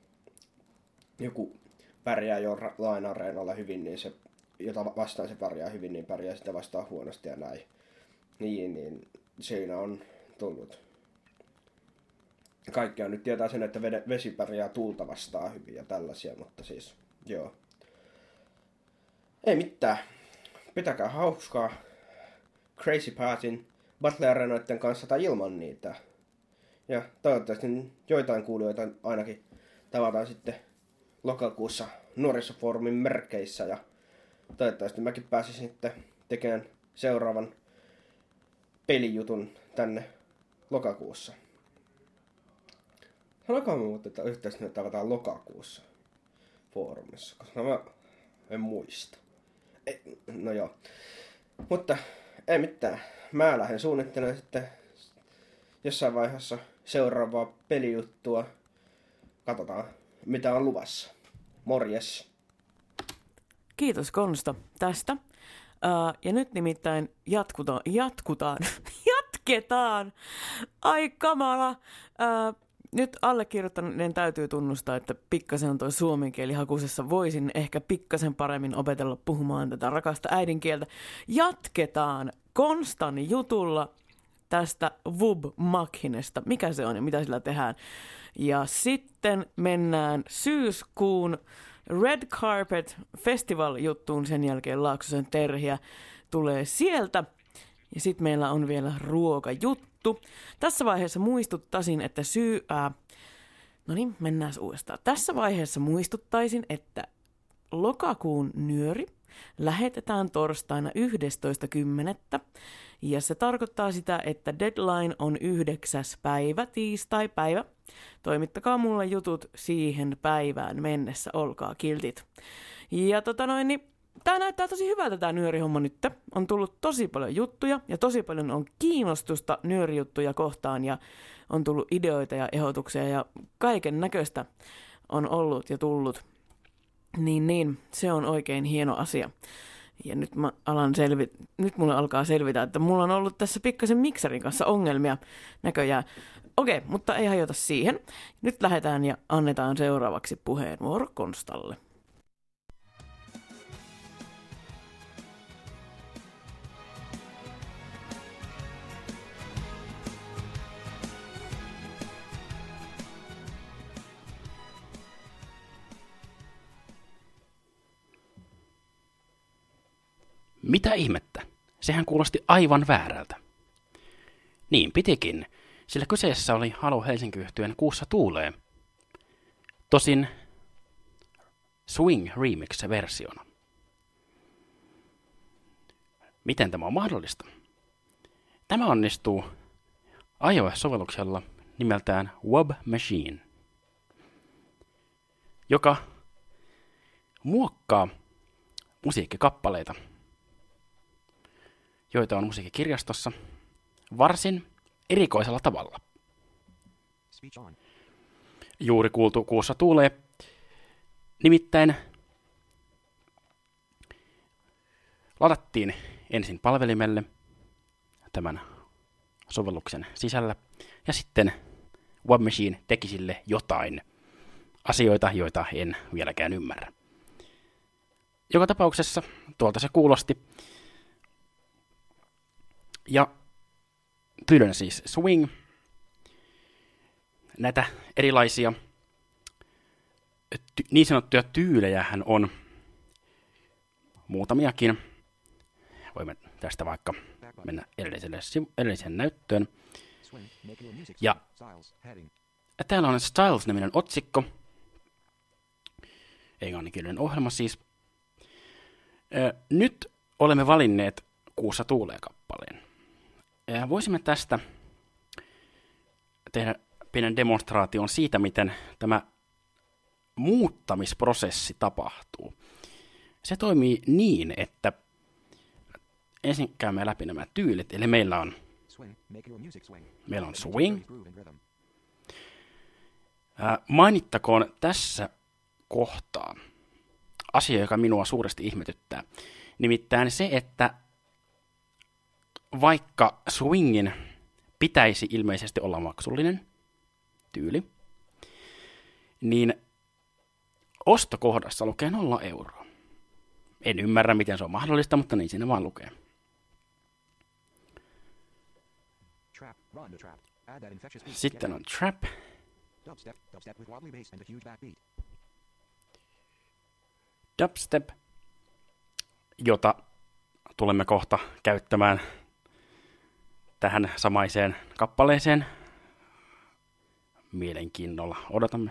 joku pärjää jo lain areenalla hyvin, niin se, jota vastaan se pärjää hyvin, niin pärjää sitä vastaan huonosti ja näin. Niin, niin siinä on tullut. Kaikkia nyt tietää sen, että vesi pärjää tuulta vastaan hyvin ja tällaisia, mutta siis joo. Ei mitään. Pitäkää hauskaa Crazy Patin Battle kanssa tai ilman niitä. Ja toivottavasti joitain kuulijoita ainakin tavataan sitten lokakuussa nuorisofoorumin merkeissä ja toivottavasti mäkin pääsisin sitten tekemään seuraavan pelijutun tänne lokakuussa. Sanokaa muuten, että yhteistyötä tavataan lokakuussa foorumissa, koska mä en muista. Ei, no joo. Mutta ei mitään. Mä lähden suunnittelemaan sitten jossain vaiheessa seuraavaa pelijuttua. Katsotaan, mitä on luvassa. Morjes. Kiitos Konsta tästä. Uh, ja nyt nimittäin jatkutaan, jatkutaan, jatketaan. Ai kamala. Uh, nyt allekirjoittaneen täytyy tunnustaa, että pikkasen on toi suomen kieli hakusessa. Voisin ehkä pikkasen paremmin opetella puhumaan tätä rakasta äidinkieltä. Jatketaan Konstan jutulla tästä Vub Machinesta. Mikä se on ja mitä sillä tehdään. Ja sitten mennään syyskuun Red Carpet Festival-juttuun. Sen jälkeen Laaksosen terhiä tulee sieltä. Ja sitten meillä on vielä ruokajuttu. Tässä vaiheessa muistuttaisin, että syy... Ää, no niin, mennään uudestaan. Tässä vaiheessa muistuttaisin, että lokakuun nyöri lähetetään torstaina 11.10. Ja se tarkoittaa sitä, että deadline on 9. päivä, tiistai-päivä. Toimittakaa mulle jutut siihen päivään mennessä, olkaa kiltit. Ja tota noin, niin tämä näyttää tosi hyvältä tämä nyörihomma nyt. On tullut tosi paljon juttuja ja tosi paljon on kiinnostusta nyörijuttuja kohtaan ja on tullut ideoita ja ehdotuksia ja kaiken näköistä on ollut ja tullut. Niin, niin, se on oikein hieno asia. Ja nyt, mä alan selvi- nyt mulle alkaa selvitä, että mulla on ollut tässä pikkasen miksarin kanssa ongelmia näköjään. Okei, mutta ei hajota siihen. Nyt lähdetään ja annetaan seuraavaksi puheenvuoro Konstalle. Mitä ihmettä? Sehän kuulosti aivan väärältä. Niin pitikin, sillä kyseessä oli Halo Helsinki yhtyeen Kuussa tuulee. Tosin Swing Remix-versiona. Miten tämä on mahdollista? Tämä onnistuu iOS-sovelluksella nimeltään Web Machine, joka muokkaa musiikkikappaleita – joita on musiikkikirjastossa, varsin erikoisella tavalla. Juuri kuultu kuussa tuulee. Nimittäin ladattiin ensin palvelimelle tämän sovelluksen sisällä, ja sitten Webmachine teki sille jotain asioita, joita en vieläkään ymmärrä. Joka tapauksessa tuolta se kuulosti, ja pyydän siis Swing, näitä erilaisia ty- niin sanottuja tyylejähän on muutamiakin. Voimme tästä vaikka mennä edelliselle, edelliseen näyttöön. Ja täällä on Styles-niminen otsikko. Englanninkielinen ohjelma siis. Ö, Nyt olemme valinneet Kuussa tuulee kappaleen. Ja voisimme tästä tehdä pienen demonstraation siitä, miten tämä muuttamisprosessi tapahtuu. Se toimii niin, että ensin käymme läpi nämä tyylit, eli meillä on, meillä on swing. Ää, mainittakoon tässä kohtaa asia, joka minua suuresti ihmetyttää. Nimittäin se, että vaikka swingin pitäisi ilmeisesti olla maksullinen tyyli, niin ostokohdassa lukee 0 euroa. En ymmärrä, miten se on mahdollista, mutta niin siinä vaan lukee. Sitten on trap. Dubstep, jota tulemme kohta käyttämään tähän samaiseen kappaleeseen. Mielenkiinnolla odotamme.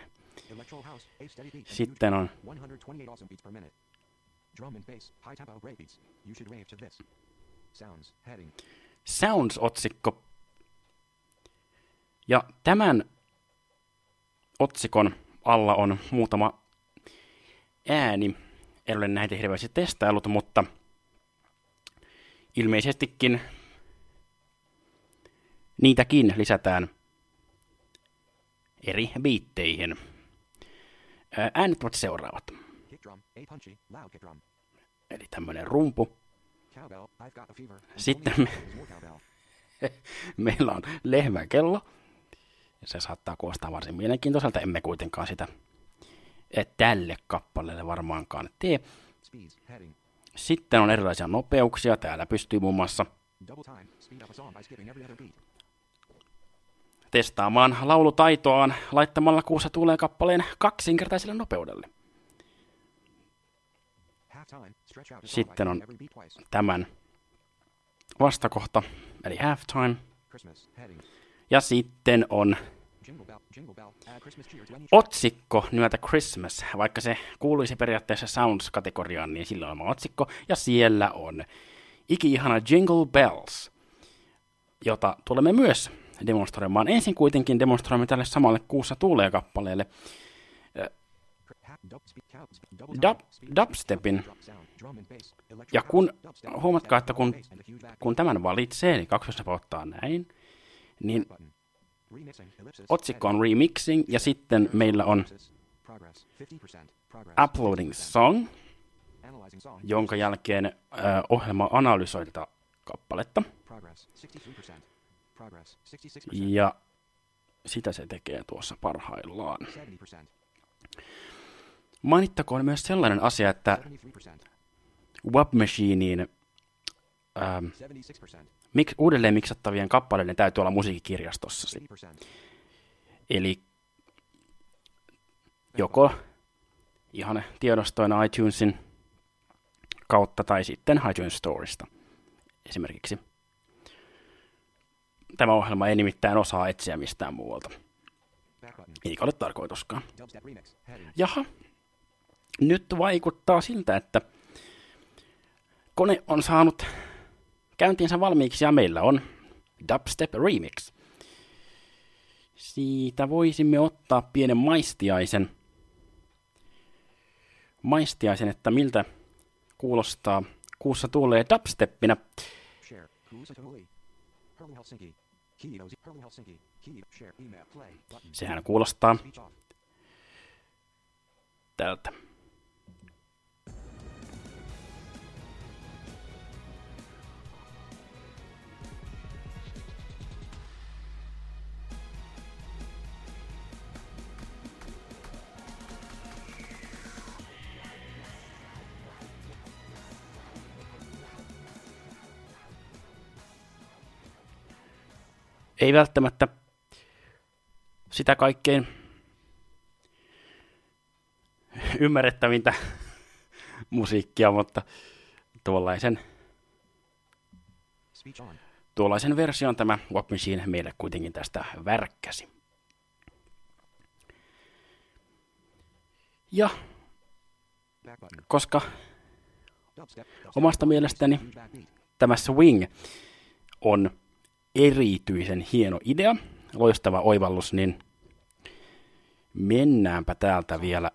Sitten on. Sounds-otsikko. Ja tämän otsikon alla on muutama ääni. En ole näitä hirveästi testaillut, mutta ilmeisestikin niitäkin lisätään eri biitteihin. Ää, Äänet ovat seuraavat. Eli tämmöinen rumpu. Sitten me, meillä on lehmäkello. Se saattaa kuulostaa varsin mielenkiintoiselta, emme kuitenkaan sitä eh, tälle kappaleelle varmaankaan tee. Sitten on erilaisia nopeuksia. Täällä pystyy muun muassa testaamaan laulutaitoaan laittamalla kuussa tulee kappaleen kaksinkertaiselle nopeudelle. Sitten on tämän vastakohta, eli halftime. Ja sitten on otsikko nimeltä Christmas, vaikka se kuuluisi periaatteessa Sounds-kategoriaan, niin sillä on oma otsikko, ja siellä on iki-ihana Jingle Bells, jota tulemme myös demonstroimaan. Ensin kuitenkin demonstroimme tälle samalle kuussa tuulee kappaleelle Dub, dubstepin. Ja kun, huomatkaa, että kun, kun tämän valitsee, kaksi jos ottaa näin, niin otsikko on remixing, ja sitten meillä on progress, 50%, progress, uploading 60%, song, analyzing song, jonka jälkeen äh, ohjelma analysoi tätä kappaletta. Progress, 63%, progress, 66%, Ja sitä se tekee tuossa parhaillaan. 70%, Mainittakoon myös sellainen asia, että 73%, Webmachineen ähm, 76%, mik, uudelleen miksattavien kappaleiden täytyy olla musiikkikirjastossa. 80%, Eli joko ihan tiedostoina iTunesin kautta tai sitten iTunes Storesta esimerkiksi. Tämä ohjelma ei nimittäin osaa etsiä mistään muualta. Eikä ole tarkoituskaan. Jaha, nyt vaikuttaa siltä, että kone on saanut käyntinsä valmiiksi ja meillä on Dubstep Remix. Siitä voisimme ottaa pienen maistiaisen. Maistiaisen, että miltä kuulostaa kuussa tulee dubsteppinä. Sehän kuulostaa tältä. Ei välttämättä sitä kaikkein ymmärrettävintä musiikkia, mutta tuollaisen, tuollaisen version tämä Walk Machine meille kuitenkin tästä värkkäsi. Ja koska omasta mielestäni tämä Swing on erityisen hieno idea, loistava oivallus, niin mennäänpä täältä vielä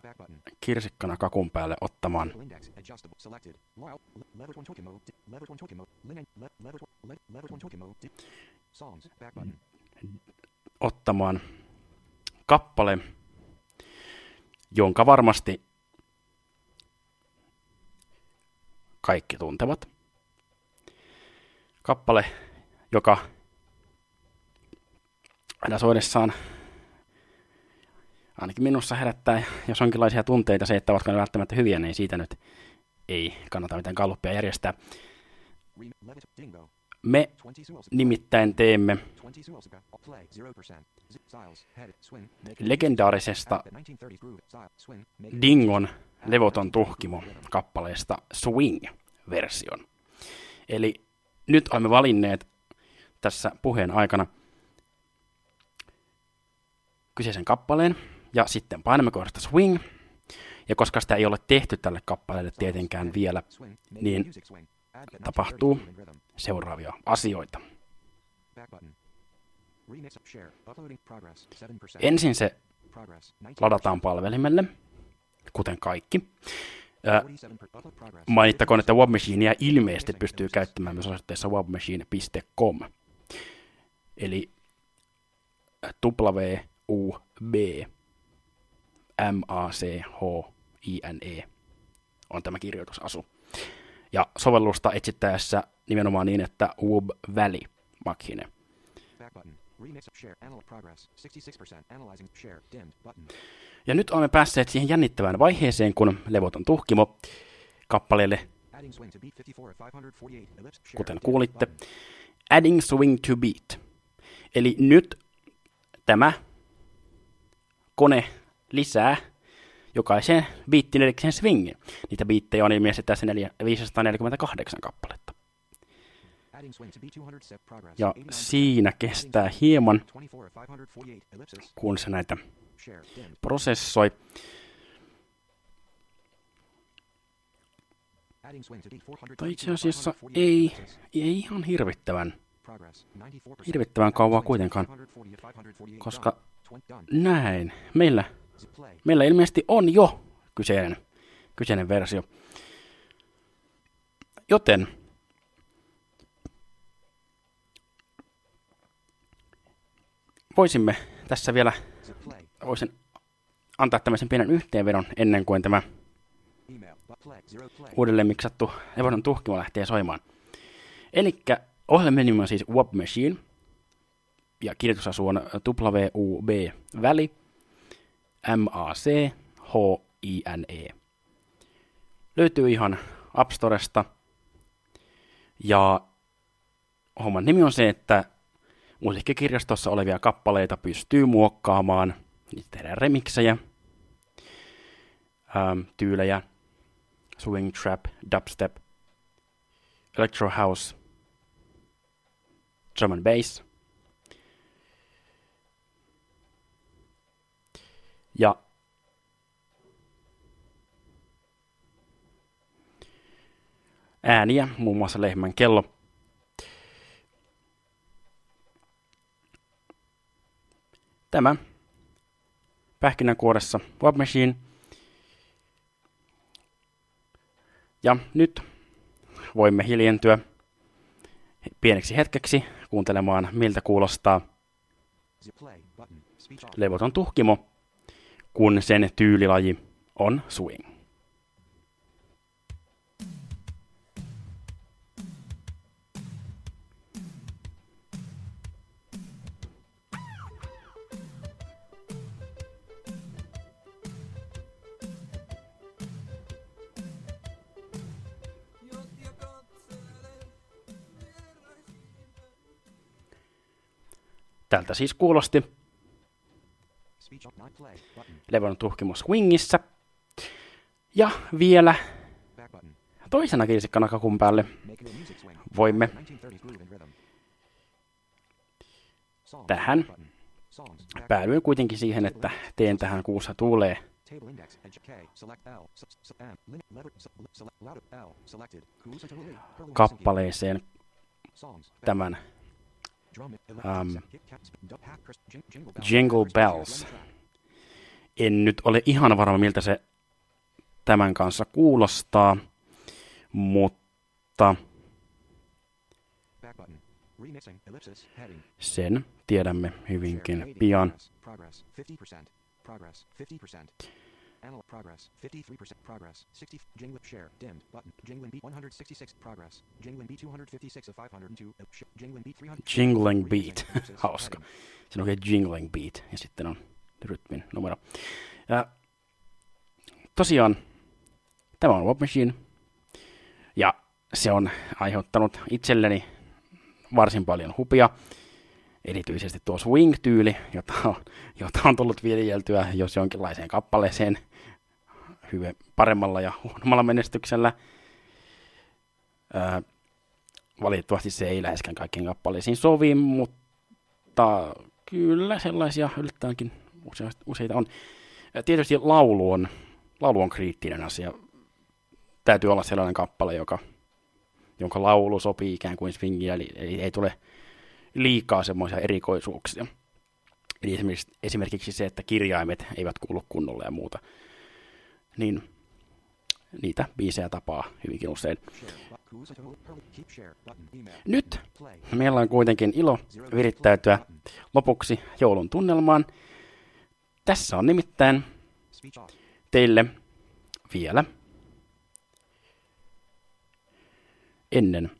kirsikkana kakun päälle ottamaan ottamaan kappale, jonka varmasti kaikki tuntevat. Kappale, joka aina soidessaan ainakin minussa herättää, jos onkinlaisia tunteita, se, että ovatko ne välttämättä hyviä, niin siitä nyt ei kannata mitään kalluppia järjestää. Me 20 Suelsica. nimittäin teemme 20 Suelsica. Play 0%. Zip Styles. Head. Swing. Make it- legendaarisesta At the 1930s groove. Style. Swing. Make it- Dingon levoton tuhkimo kappaleesta Swing-version. Eli nyt olemme valinneet tässä puheen aikana kyseisen kappaleen ja sitten painamme kohdasta Swing. Ja koska sitä ei ole tehty tälle kappaleelle tietenkään vielä, niin tapahtuu seuraavia asioita. Back button. Remix. Share. Uploading. Progress. 7%. Ensin se Progress. 19%. ladataan palvelimelle, kuten kaikki. Ää, 47 per- upload progress. Mainittakoon, että Webmachinea ilmeisesti pystyy käyttämään myös osoitteessa webmachine.com. Eli W U B M A C H I N E on tämä kirjoitusasu. Ja sovellusta etsittäessä nimenomaan niin, että Wub Valley Machine. Back button. Remix. Share. Analog progress. 66%. Analyzing. Share. Dimmed. Button. Ja nyt olemme päässeet siihen jännittävään vaiheeseen, kun levoton tuhkimo kappaleelle Adding swing to beat 54 at 548. Ellipse. Share. kuten kuulitte, adding swing to beat. Eli nyt tämä kone lisää jokaiseen biittiin erikseen swingin. Niitä biittejä on ilmeisesti tässä neljä- 548 kappaletta. Adding swing to beat 200 step progress. Ja 89%. siinä kestää hieman, 24 at 548. Ellipsis. kun se näitä prosessoi. Adding swing to beat 400. Tai itse asiassa ei, ei ihan hirvittävän, Progress. 94%. hirvittävän kauan kuitenkaan, 540 at 548. koska Done. 20 done. Näin, meillä, meillä ilmeisesti on jo kyseinen, kyseinen versio. Joten voisimme tässä vielä, voisin antaa tämmöisen pienen yhteenvedon ennen kuin tämä uudelleen miksattu Evonon tuhkimo lähtee soimaan. Eli ohjelman nimi on siis Web Machine, ja kirjoitusasu on WUB väli M-A-C H-I-N-E. Löytyy ihan App Storesta, ja homman nimi on se, että musiikkikirjastossa olevia kappaleita pystyy muokkaamaan, niitä tehdään remiksejä, ähm, tyylejä, swing trap, dubstep, electro house, drum and bass. Ja. Ääniä, muun muassa lehmän kello. Tämä pähkinänkuoressa Web Machine. Ja nyt voimme hiljentyä pieneksi hetkeksi kuuntelemaan, miltä kuulostaa. Levoton tuhkimo, kun sen tyylilaji on swing. Tältä siis kuulosti Levoton tuhkimo swingissä. Ja vielä toisena kirsikkana kakun päälle voimme tähän päädyin kuitenkin siihen, että teen tähän kuussa. Purple kappaleeseen tämän. Um, Jingle Bells. En nyt ole ihan varma, miltä se tämän kanssa kuulostaa, mutta sen tiedämme hyvinkin pian. Progress 50%. Progress 50%. Analog progress 53% progress 60 Jingling share dimmed button Jingling beat 166 progress Jingling beat 256 of 502 uh, sh- Jingling beat 300 Jingling beat. Hauska. Se on oikein jingling beat ja sitten on rytmin numero. Ja tosiaan tämä on Web Machine ja se on aiheuttanut itselleni varsin paljon hupia. Erityisesti tuo swing-tyyli, jota on, jota on tullut viljeltyä jos jonkinlaiseen kappaleeseen hyvin paremmalla ja huonommalla menestyksellä. Ää, valitettavasti se ei läheskään kaikkiin kappaleisiin sovi, mutta kyllä sellaisia yllättäenkin useita, on. Tietysti laulu on, laulu on kriittinen asia. Täytyy olla sellainen kappale, joka, jonka laulu sopii ikään kuin swingiin, eli ei, ei tule liikaa semmoisia erikoisuuksia. Eli esimerkiksi, esimerkiksi se, että kirjaimet eivät kuulu kunnolla ja muuta. Niin niitä biisejä tapaa hyvinkin usein. Nyt meillä on kuitenkin ilo virittäytyä lopuksi joulun tunnelmaan. Tässä on nimittäin teille vielä ennen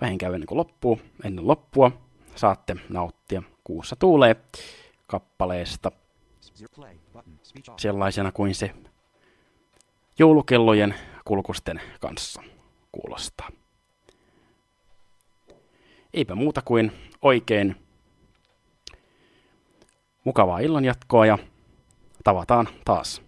vähinkään ennen kuin loppuu, ennen loppua saatte nauttia Kuussa tuulee kappaleesta sellaisena kuin se joulukellojen kulkusten kanssa kuulostaa. Eipä muuta kuin oikein mukavaa illanjatkoa ja tavataan taas.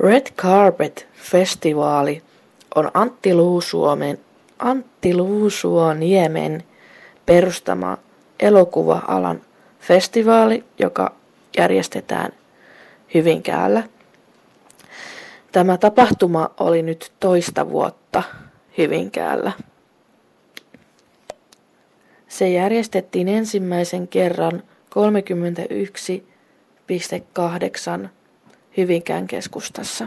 Red Carpet-festivaali on Antti Luusuomen, Antti Luusuoniemen perustama elokuva-alan festivaali, joka järjestetään Hyvinkäällä. Tämä tapahtuma oli nyt toista vuotta Hyvinkäällä. Se järjestettiin ensimmäisen kerran 31.8 Hyvinkään keskustassa.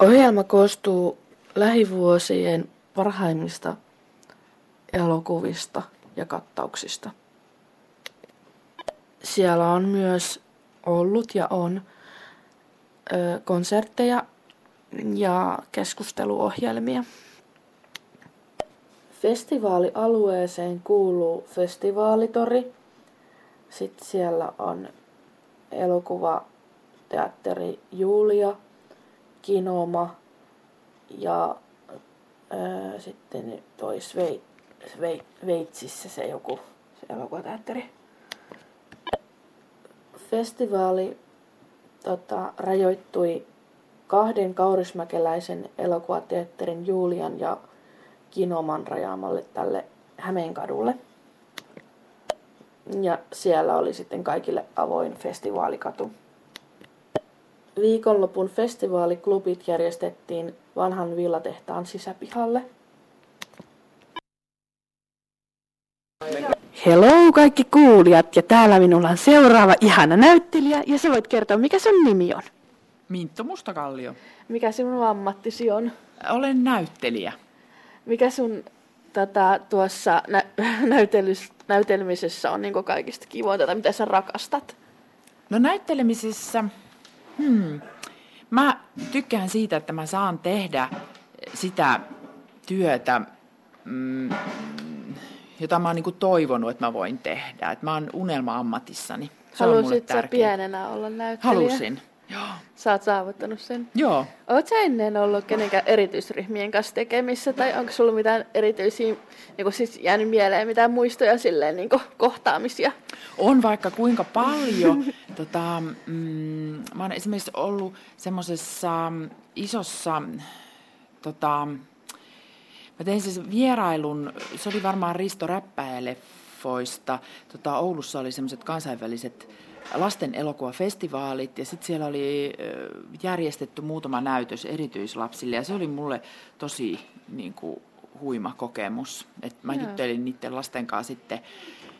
Ohjelma koostuu lähivuosien parhaimmista elokuvista ja kattauksista. Siellä on myös ollut ja on konsertteja ja keskusteluohjelmia. Festivaalialueeseen kuuluu festivaalitori. Sitten siellä on elokuvateatteri Julia, Kinoma ja ää, sitten toi Svei, Svei, Sveitsissä se joku se elokuvateatteri. Festivaali tota, rajoittui kahden kaurismäkeläisen elokuvateatterin Julian ja Kinoman rajaamalle tälle Hämeenkadulle. Ja siellä oli sitten kaikille avoin festivaalikatu. Viikonlopun festivaaliklubit järjestettiin vanhan villatehtaan sisäpihalle. Hello kaikki kuulijat ja täällä minulla on seuraava ihana näyttelijä ja sä voit kertoa mikä sun nimi on. Minttu Mustakallio. Mikä sinun ammattisi on? Olen näyttelijä. Mikä sun tätä, tuossa nä- näytelys- näytelmisessä on niin kaikista kivointa tai mitä sä rakastat? No näyttelemisessä, hmm, mä tykkään siitä, että mä saan tehdä sitä työtä mm, jota mä oon niin toivonut, että mä voin tehdä. Että mä oon unelma-ammatissani. Se mulle Halusit sä pienenä olla näyttelijä? Halusin. Joo. Sä oot saavuttanut sen. Joo. Oot sä ennen ollut kenenkään erityisryhmien kanssa tekemissä, tai onko sulla mitään erityisiä, niin siis jäänyt mieleen mitään muistoja silleen niin kohtaamisia? On vaikka kuinka paljon. tota, mm, mä oon esimerkiksi ollut semmoisessa isossa, tota, mä tein siis vierailun, se oli varmaan Risto Räppäjä-leffoista. Tota, Oulussa oli semmoiset kansainväliset lasten elokuvafestivaalit ja sitten siellä oli järjestetty muutama näytös erityislapsille ja se oli mulle tosi niin kuin, huima kokemus. Et mä Joo. juttelin niiden lasten kanssa sitten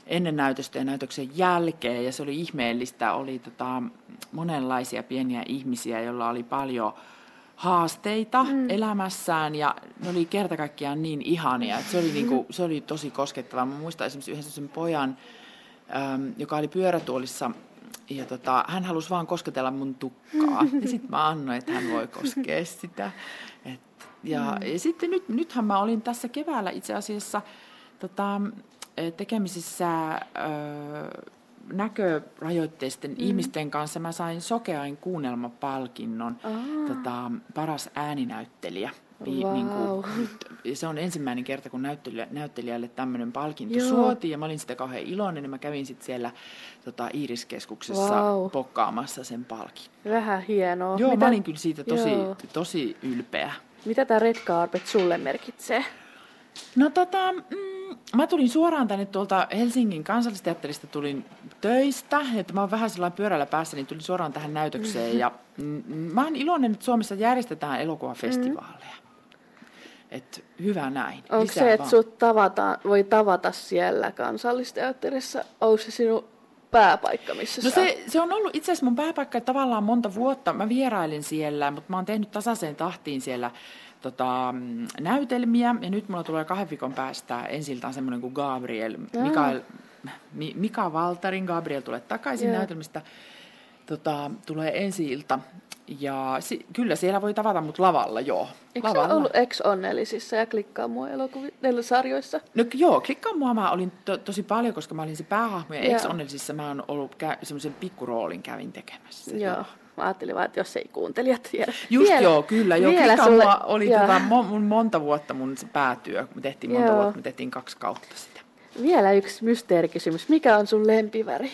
ennen näytöstä ja näytöksen jälkeen ja se oli ihmeellistä. Oli tota, monenlaisia pieniä ihmisiä, joilla oli paljon haasteita mm. elämässään ja ne oli kerta kaikkiaan niin ihania, että se oli, niinku, se oli tosi koskettavaa. Mä muistan esimerkiksi yhden sellaisen pojan, äm, joka oli pyörätuolissa ja tota, hän halusi vaan kosketella mun tukkaa. Ja sitten mä annoin, että hän voi koskea sitä. Et, ja, Mm. ja sitten nyt, nythän mä olin tässä keväällä itse asiassa tota, eh, tekemisissä ö, näkörajoitteisten Mm. ihmisten kanssa. Mä sain Sokeain kuunnelmapalkinnon Aa. tota, paras ääninäyttelijä. Vi- Vau. niin kuin, se on ensimmäinen kerta, kun näyttelijä, näyttelijälle tämmöinen palkinto Joo. suotiin, ja mä olin sitä kauhean iloinen, ja mä kävin sitten siellä tota, Iiriskeskuksessa Vau. pokkaamassa sen palkin. Vähän hienoa. Joo, mä olin kyllä siitä tosi, Joo. tosi ylpeä. Mitä tämä Red Carpet sulle merkitsee? No tota, mm, mä tulin suoraan tänne tuolta Helsingin kansallisteatterista, tulin töistä, että mä oon vähän sellainen pyörällä päässä, niin tulin suoraan tähän näytökseen. Ja mm, mä oon iloinen, että Suomessa järjestetään elokuvafestivaaleja. Et hyvä näin. Onko se, että sut tavataan, voi tavata siellä kansallisteatterissa? Onko se sinun pääpaikka, missä No se, se on ollut itse asiassa mun pääpaikka tavallaan monta vuotta. Mä vierailin siellä, mutta mä oon tehnyt tasaiseen tahtiin siellä tota, näytelmiä. Ja nyt mulla tulee kahden viikon päästä ensiltaan semmoinen kuin Gabriel. Mikael, Mi, Mika Valtarin Gabriel tulee takaisin Joo. näytelmistä. Tota, tulee ensi ilta. Ja si, kyllä siellä voi tavata mut lavalla, joo. Eikö lavalla. ollut ex-onnellisissa ja klikkaa mua elokuvissa? No k- joo, klikkaa mua mä olin to, tosi paljon, koska mä olin se päähahmo ja ex-onnellisissa mä oon ollut kä- semmoisen pikkuroolin kävin tekemässä. Joo. Mä ajattelin vaan, että jos ei kuuntelijat tiedä. Just joo, kyllä. Joo, vielä sulle- mua oli joo. tota, mo, mun monta vuotta mun se päätyö. Me tehtiin monta Joo. vuotta, me tehtiin kaksi kautta sitä. Vielä yksi mysteerikysymys. Mikä on sun lempiväri?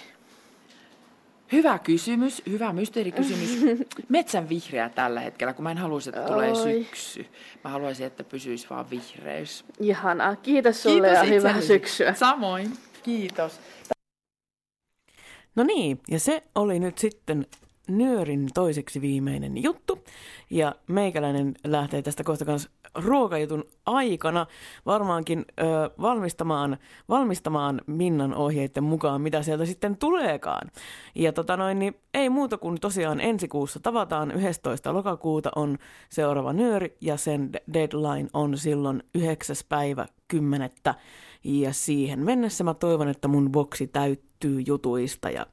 Hyvä kysymys, hyvä mysteerikysymys. Metsän vihreä tällä hetkellä, kun mä en haluaisi, että tulee Oi. syksy. Mä haluaisin, että pysyisi vaan vihreys. Ihanaa. Kiitos sulle Kiitos ja hyvää syksyä. Samoin. Kiitos. No niin, ja se oli nyt sitten Nyörin toiseksi viimeinen juttu. Ja meikäläinen lähtee tästä kohta kanssa ruokajutun aikana varmaankin ö, valmistamaan, valmistamaan Minnan ohjeiden mukaan, mitä sieltä sitten tuleekaan. Ja tota noin, niin ei muuta kuin tosiaan ensi kuussa tavataan 11. lokakuuta on seuraava nyöri ja sen de- deadline on silloin 9. päivä 10. Ja siihen mennessä mä toivon, että mun boksi täyttyy jutuista ja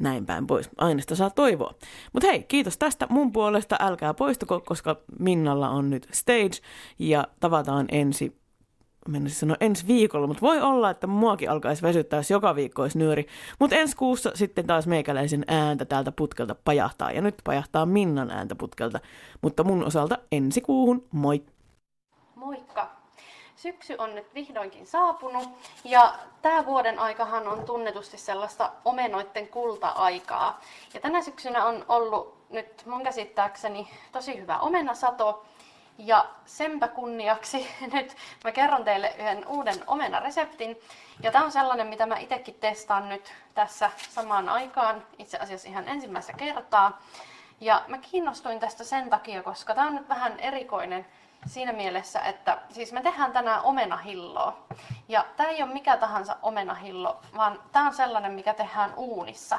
näin päin pois. Aina sitä saa toivoa. Mutta hei, kiitos tästä mun puolesta. Älkää poistuko, koska Minnalla on nyt stage ja tavataan ensi mennä sanoa ensi viikolla, mutta voi olla, että muakin alkaisi väsyttää, jos joka viikko olisi nyöri. Mutta ensi kuussa sitten taas meikäläisen ääntä täältä putkelta pajahtaa. Ja nyt pajahtaa Minnan ääntä putkelta. Mutta mun osalta ensi kuuhun, moi! Moikka! Syksy on nyt vihdoinkin saapunut ja tämä vuoden aikahan on tunnetusti sellaista omenoiden kulta-aikaa. Ja tänä syksynä on ollut nyt mun käsittääkseni tosi hyvä omenasato. Ja senpä kunniaksi nyt mä kerron teille yhden uuden omenareseptin. Ja tämä on sellainen, mitä mä itsekin testaan nyt tässä samaan aikaan, itse asiassa ihan ensimmäistä kertaa. Ja mä kiinnostuin tästä sen takia, koska tämä on nyt vähän erikoinen siinä mielessä, että siis me tehdään tänään omenahilloa. Ja tämä ei ole mikä tahansa omenahillo, vaan tämä on sellainen, mikä tehdään uunissa.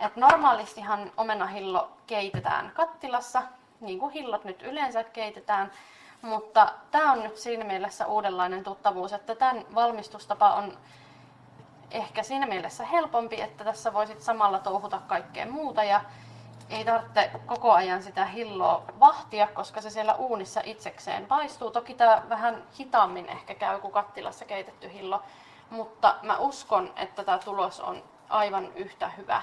Et normaalistihan omenahillo keitetään kattilassa, niin kuin hillot nyt yleensä keitetään. Mutta tämä on nyt siinä mielessä uudenlainen tuttavuus, että tämän valmistustapa on ehkä siinä mielessä helpompi, että tässä voisit samalla touhuta kaikkea muuta ja ei tarvitse koko ajan sitä hilloa vahtia, koska se siellä uunissa itsekseen paistuu. Toki tämä vähän hitaammin ehkä käy kuin kattilassa keitetty hillo, mutta mä uskon, että tämä tulos on aivan yhtä hyvä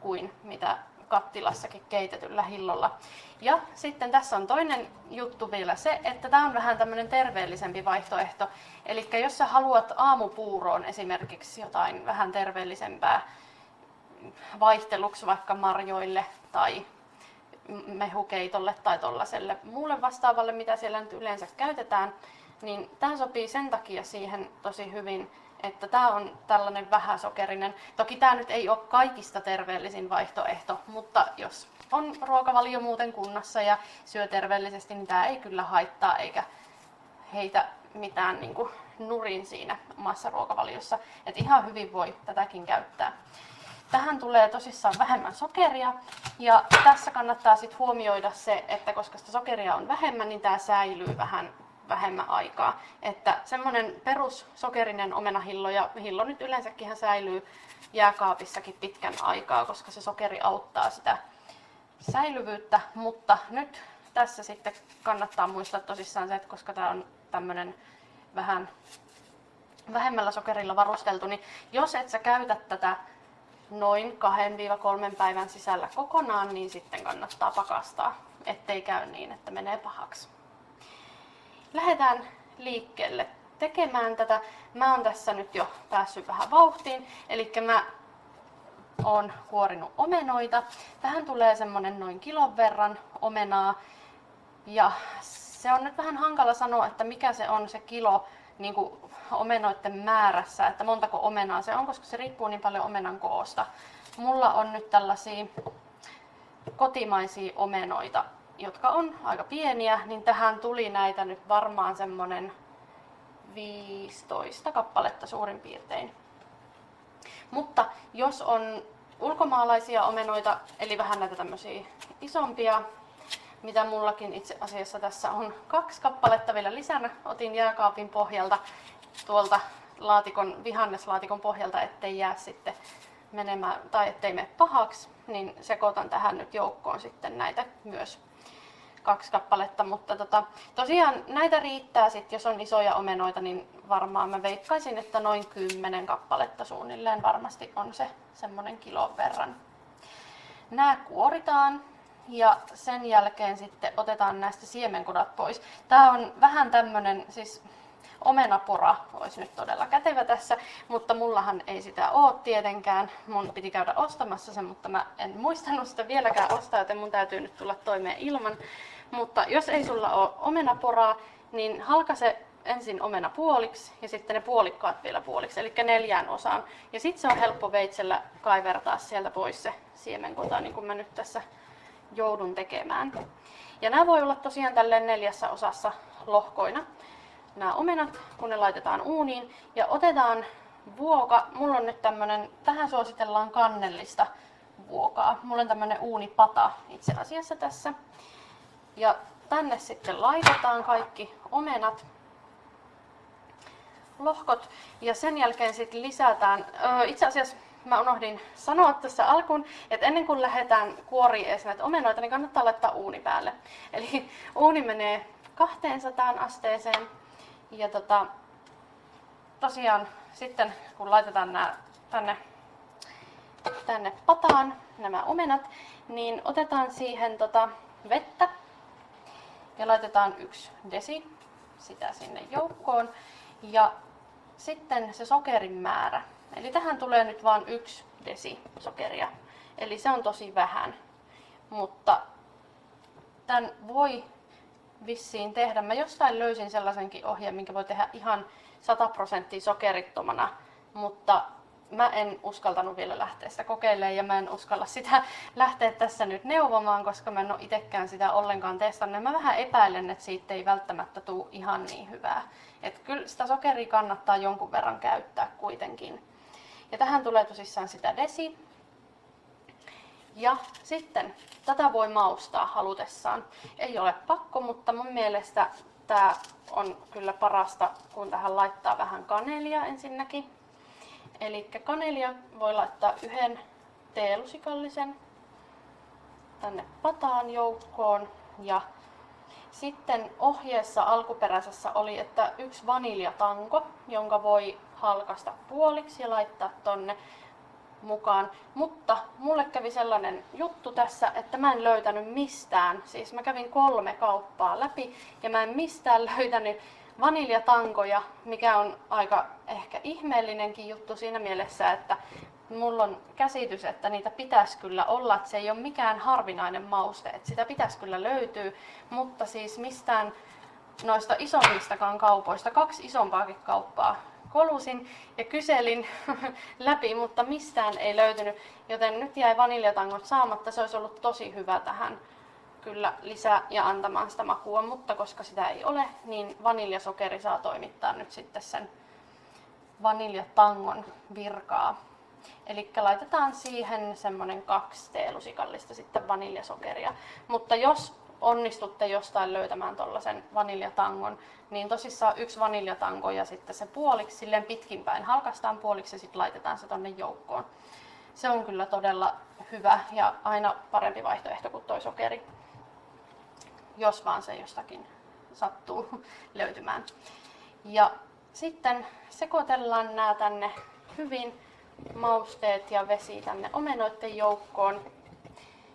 kuin mitä kattilassakin keitetyllä hillolla. Ja sitten tässä on toinen juttu vielä se, että tämä on vähän tämmöinen terveellisempi vaihtoehto. Eli jos sä haluat aamupuuroon esimerkiksi jotain vähän terveellisempää vaihteluksi vaikka marjoille tai mehukeitolle tai tuollaiselle muulle vastaavalle, mitä siellä nyt yleensä käytetään, niin tämä sopii sen takia siihen tosi hyvin, että tämä on tällainen vähäsokerinen. Toki tämä nyt ei ole kaikista terveellisin vaihtoehto, mutta jos on ruokavalio muuten kunnossa ja syö terveellisesti, niin tämä ei kyllä haittaa eikä heitä mitään niin kuin nurin siinä omassa ruokavaliossa. Et ihan hyvin voi tätäkin käyttää. Tähän tulee tosissaan vähemmän sokeria ja tässä kannattaa sitten huomioida se, että koska sitä sokeria on vähemmän, niin tämä säilyy vähän vähemmän aikaa. Että semmoinen perussokerinen omenahillo ja hillo nyt yleensäkin säilyy jääkaapissakin pitkän aikaa, koska se sokeri auttaa sitä säilyvyyttä, mutta nyt tässä sitten kannattaa muistaa tosissaan se, että koska tämä on tämmöinen vähän vähemmällä sokerilla varusteltu, niin jos et sä käytä tätä noin 2-3 päivän sisällä kokonaan, niin sitten kannattaa pakastaa, ettei käy niin, että menee pahaksi. Lähdetään liikkeelle tekemään tätä. Mä oon tässä nyt jo päässyt vähän vauhtiin, eli mä oon kuorinut omenoita. Tähän tulee semmonen noin kilon verran omenaa. Ja se on nyt vähän hankala sanoa, että mikä se on se kilo niin kuin omenoiden määrässä, että montako omenaa se on, koska se riippuu niin paljon omenan koosta. Mulla on nyt tällaisia kotimaisia omenoita, jotka on aika pieniä, niin tähän tuli näitä nyt varmaan semmonen 15 kappaletta suurin piirtein. Mutta jos on ulkomaalaisia omenoita, eli vähän näitä tämmöisiä isompia, mitä mullakin itse asiassa tässä on kaksi kappaletta vielä lisänä. Otin jääkaapin pohjalta tuolta laatikon, vihanneslaatikon pohjalta, ettei jää sitten menemään tai ettei mene pahaksi, niin sekoitan tähän nyt joukkoon sitten näitä myös kaksi kappaletta, mutta tota, tosiaan näitä riittää sitten, jos on isoja omenoita, niin varmaan mä veikkaisin, että noin kymmenen kappaletta suunnilleen varmasti on se semmoinen kilon verran. Nämä kuoritaan ja sen jälkeen sitten otetaan näistä siemenkudat pois. Tämä on vähän tämmöinen, siis omenapora olisi nyt todella kätevä tässä, mutta mullahan ei sitä ole tietenkään. Mun piti käydä ostamassa sen, mutta mä en muistanut sitä vieläkään ostaa, joten mun täytyy nyt tulla toimeen ilman. Mutta jos ei sulla ole omenaporaa, niin halkase ensin omena puoliksi ja sitten ne puolikkaat vielä puoliksi, eli neljään osaan. Ja sitten se on helppo veitsellä kaivertaa sieltä pois se siemenkota, niin kuin mä nyt tässä joudun tekemään. Ja nämä voi olla tosiaan tälleen neljässä osassa lohkoina nämä omenat, kun ne laitetaan uuniin. Ja otetaan vuoka. Mulla on nyt tämmönen, tähän suositellaan kannellista vuokaa. Mulla on tämmönen uunipata itse asiassa tässä. Ja tänne sitten laitetaan kaikki omenat, lohkot ja sen jälkeen sitten lisätään, öö, itse asiassa mä unohdin sanoa tässä alkuun, että ennen kuin lähdetään kuoriin edes näitä omenoita, niin kannattaa laittaa uuni päälle. Eli uuni menee 200 asteeseen ja tota, tosiaan sitten kun laitetaan nämä tänne, tänne pataan, nämä omenat, niin otetaan siihen tota vettä ja laitetaan yksi desi sitä sinne joukkoon. Ja sitten se sokerin määrä. Eli tähän tulee nyt vain yksi desi sokeria. Eli se on tosi vähän. Mutta tämän voi vissiin tehdä. Mä jostain löysin sellaisenkin ohjeen, minkä voi tehdä ihan 100 prosenttia sokerittomana, mutta mä en uskaltanut vielä lähteä sitä kokeilemaan ja mä en uskalla sitä lähteä tässä nyt neuvomaan, koska mä en ole itsekään sitä ollenkaan testannut. Mä vähän epäilen, että siitä ei välttämättä tule ihan niin hyvää. Et kyllä sitä sokeria kannattaa jonkun verran käyttää kuitenkin. Ja tähän tulee tosissaan sitä desi. Ja sitten tätä voi maustaa halutessaan. Ei ole pakko, mutta mun mielestä tämä on kyllä parasta, kun tähän laittaa vähän kanelia ensinnäkin. Eli kanelia voi laittaa yhden teelusikallisen tänne pataan joukkoon ja Sitten ohjeessa alkuperäisessä oli, että yksi vaniljatanko, jonka voi halkasta puoliksi ja laittaa tonne mukaan. Mutta mulle kävi sellainen juttu tässä, että mä en löytänyt mistään. Siis mä kävin kolme kauppaa läpi ja mä en mistään löytänyt vaniljatankoja, mikä on aika ehkä ihmeellinenkin juttu siinä mielessä, että mulla on käsitys, että niitä pitäisi kyllä olla, että se ei ole mikään harvinainen mauste, että sitä pitäisi kyllä löytyä, mutta siis mistään noista isommistakaan kaupoista, kaksi isompaakin kauppaa kolusin ja kyselin läpi, mutta mistään ei löytynyt, joten nyt jäi vaniljatangot saamatta. Se olisi ollut tosi hyvä tähän kyllä lisää ja antamaan sitä makua, mutta koska sitä ei ole, niin vaniljasokeri saa toimittaa nyt sitten sen vaniljatangon virkaa. Eli laitetaan siihen semmoinen kaksi teelusikallista sitten vaniljasokeria. Mutta jos onnistutte jostain löytämään tuollaisen vaniljatangon, niin tosissaan yksi vaniljatango ja sitten se puoliksi silleen pitkinpäin halkastaan puoliksi ja sitten laitetaan se tonne joukkoon. Se on kyllä todella hyvä ja aina parempi vaihtoehto kuin toi sokeri, jos vaan se jostakin sattuu löytymään. Ja sitten sekoitellaan nämä tänne hyvin mausteet ja vesi tänne omenoiden joukkoon.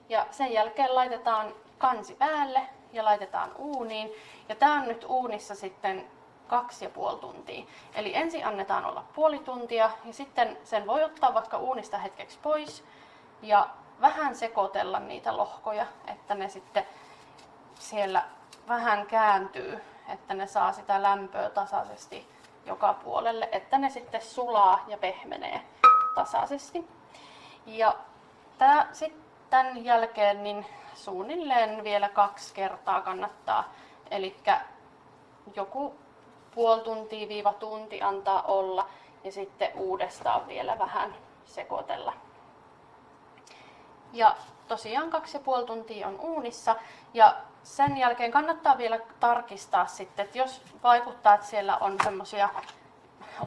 Ja sen jälkeen laitetaan kansi päälle ja laitetaan uuniin. Ja tämä on nyt uunissa sitten kaksi ja puoli tuntia. Eli ensin annetaan olla puoli tuntia ja sitten sen voi ottaa vaikka uunista hetkeksi pois ja vähän sekoitella niitä lohkoja, että ne sitten siellä vähän kääntyy, että ne saa sitä lämpöä tasaisesti joka puolelle, että ne sitten sulaa ja pehmenee tasaisesti. Ja tää, sit tämän jälkeen niin suunnilleen vielä kaksi kertaa kannattaa, eli joku puoli tuntia viiva tunti antaa olla ja sitten uudestaan vielä vähän sekoitella. Ja tosiaan kaksi ja puoli tuntia on uunissa. Ja sen jälkeen kannattaa vielä tarkistaa sitten, että jos vaikuttaa, että siellä on semmoisia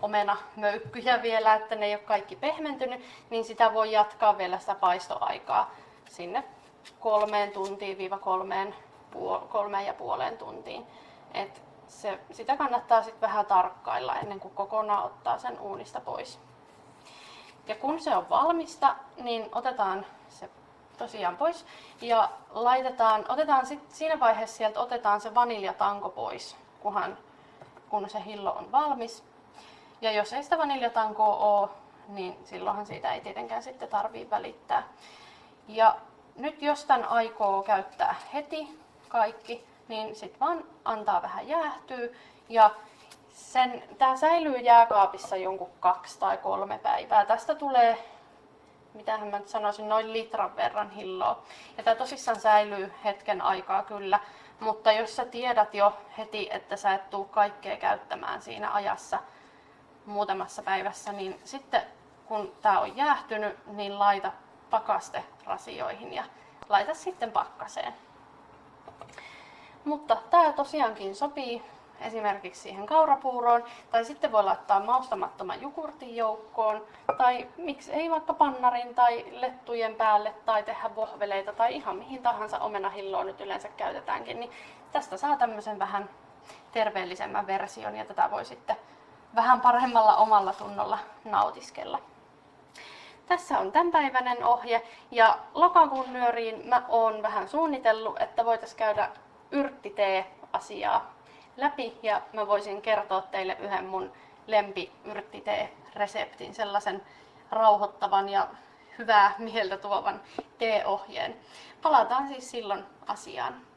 omenamöykkyjä vielä, että ne ei ole kaikki pehmentynyt, niin sitä voi jatkaa vielä sitä paistoaikaa sinne kolmeen tuntiin viiva kolmeen, puol- kolmeen ja puoleen tuntiin. Et se, sitä kannattaa sitten vähän tarkkailla ennen kuin kokonaan ottaa sen uunista pois. Ja kun se on valmista, niin otetaan se tosiaan pois ja laitetaan, otetaan sit, siinä vaiheessa sieltä otetaan se vaniljatanko pois, kunhan, kun se hillo on valmis. Ja jos ei sitä vaniljatankoa ole, niin silloinhan siitä ei tietenkään sitten tarvii välittää. Ja nyt jos tämän aikoo käyttää heti kaikki, niin sitten vaan antaa vähän jäähtyä ja sen, tämä säilyy jääkaapissa jonkun kaksi tai kolme päivää. Tästä tulee, mitä mä nyt sanoisin, noin litran verran hilloa. Ja tämä tosissaan säilyy hetken aikaa kyllä, mutta jos sä tiedät jo heti, että sä et tuu kaikkea käyttämään siinä ajassa muutamassa päivässä, niin sitten kun tämä on jäähtynyt, niin laita pakaste rasioihin ja laita sitten pakkaseen. Mutta tämä tosiaankin sopii esimerkiksi siihen kaurapuuroon, tai sitten voi laittaa maustamattoman jukurtin joukkoon, tai miksi ei vaikka pannarin tai lettujen päälle, tai tehdä vohveleita, tai ihan mihin tahansa omenahilloa nyt yleensä käytetäänkin, niin tästä saa tämmöisen vähän terveellisemmän version, ja tätä voi sitten vähän paremmalla omalla tunnolla nautiskella. Tässä on tämänpäiväinen ohje ja lokakuun nyöriin mä oon vähän suunnitellut, että voitaisiin käydä yrttitee-asiaa läpi ja mä voisin kertoa teille yhden mun lempi yrttitee-reseptin, sellaisen rauhoittavan ja hyvää mieltä tuovan teeohjeen. Palataan siis silloin asiaan.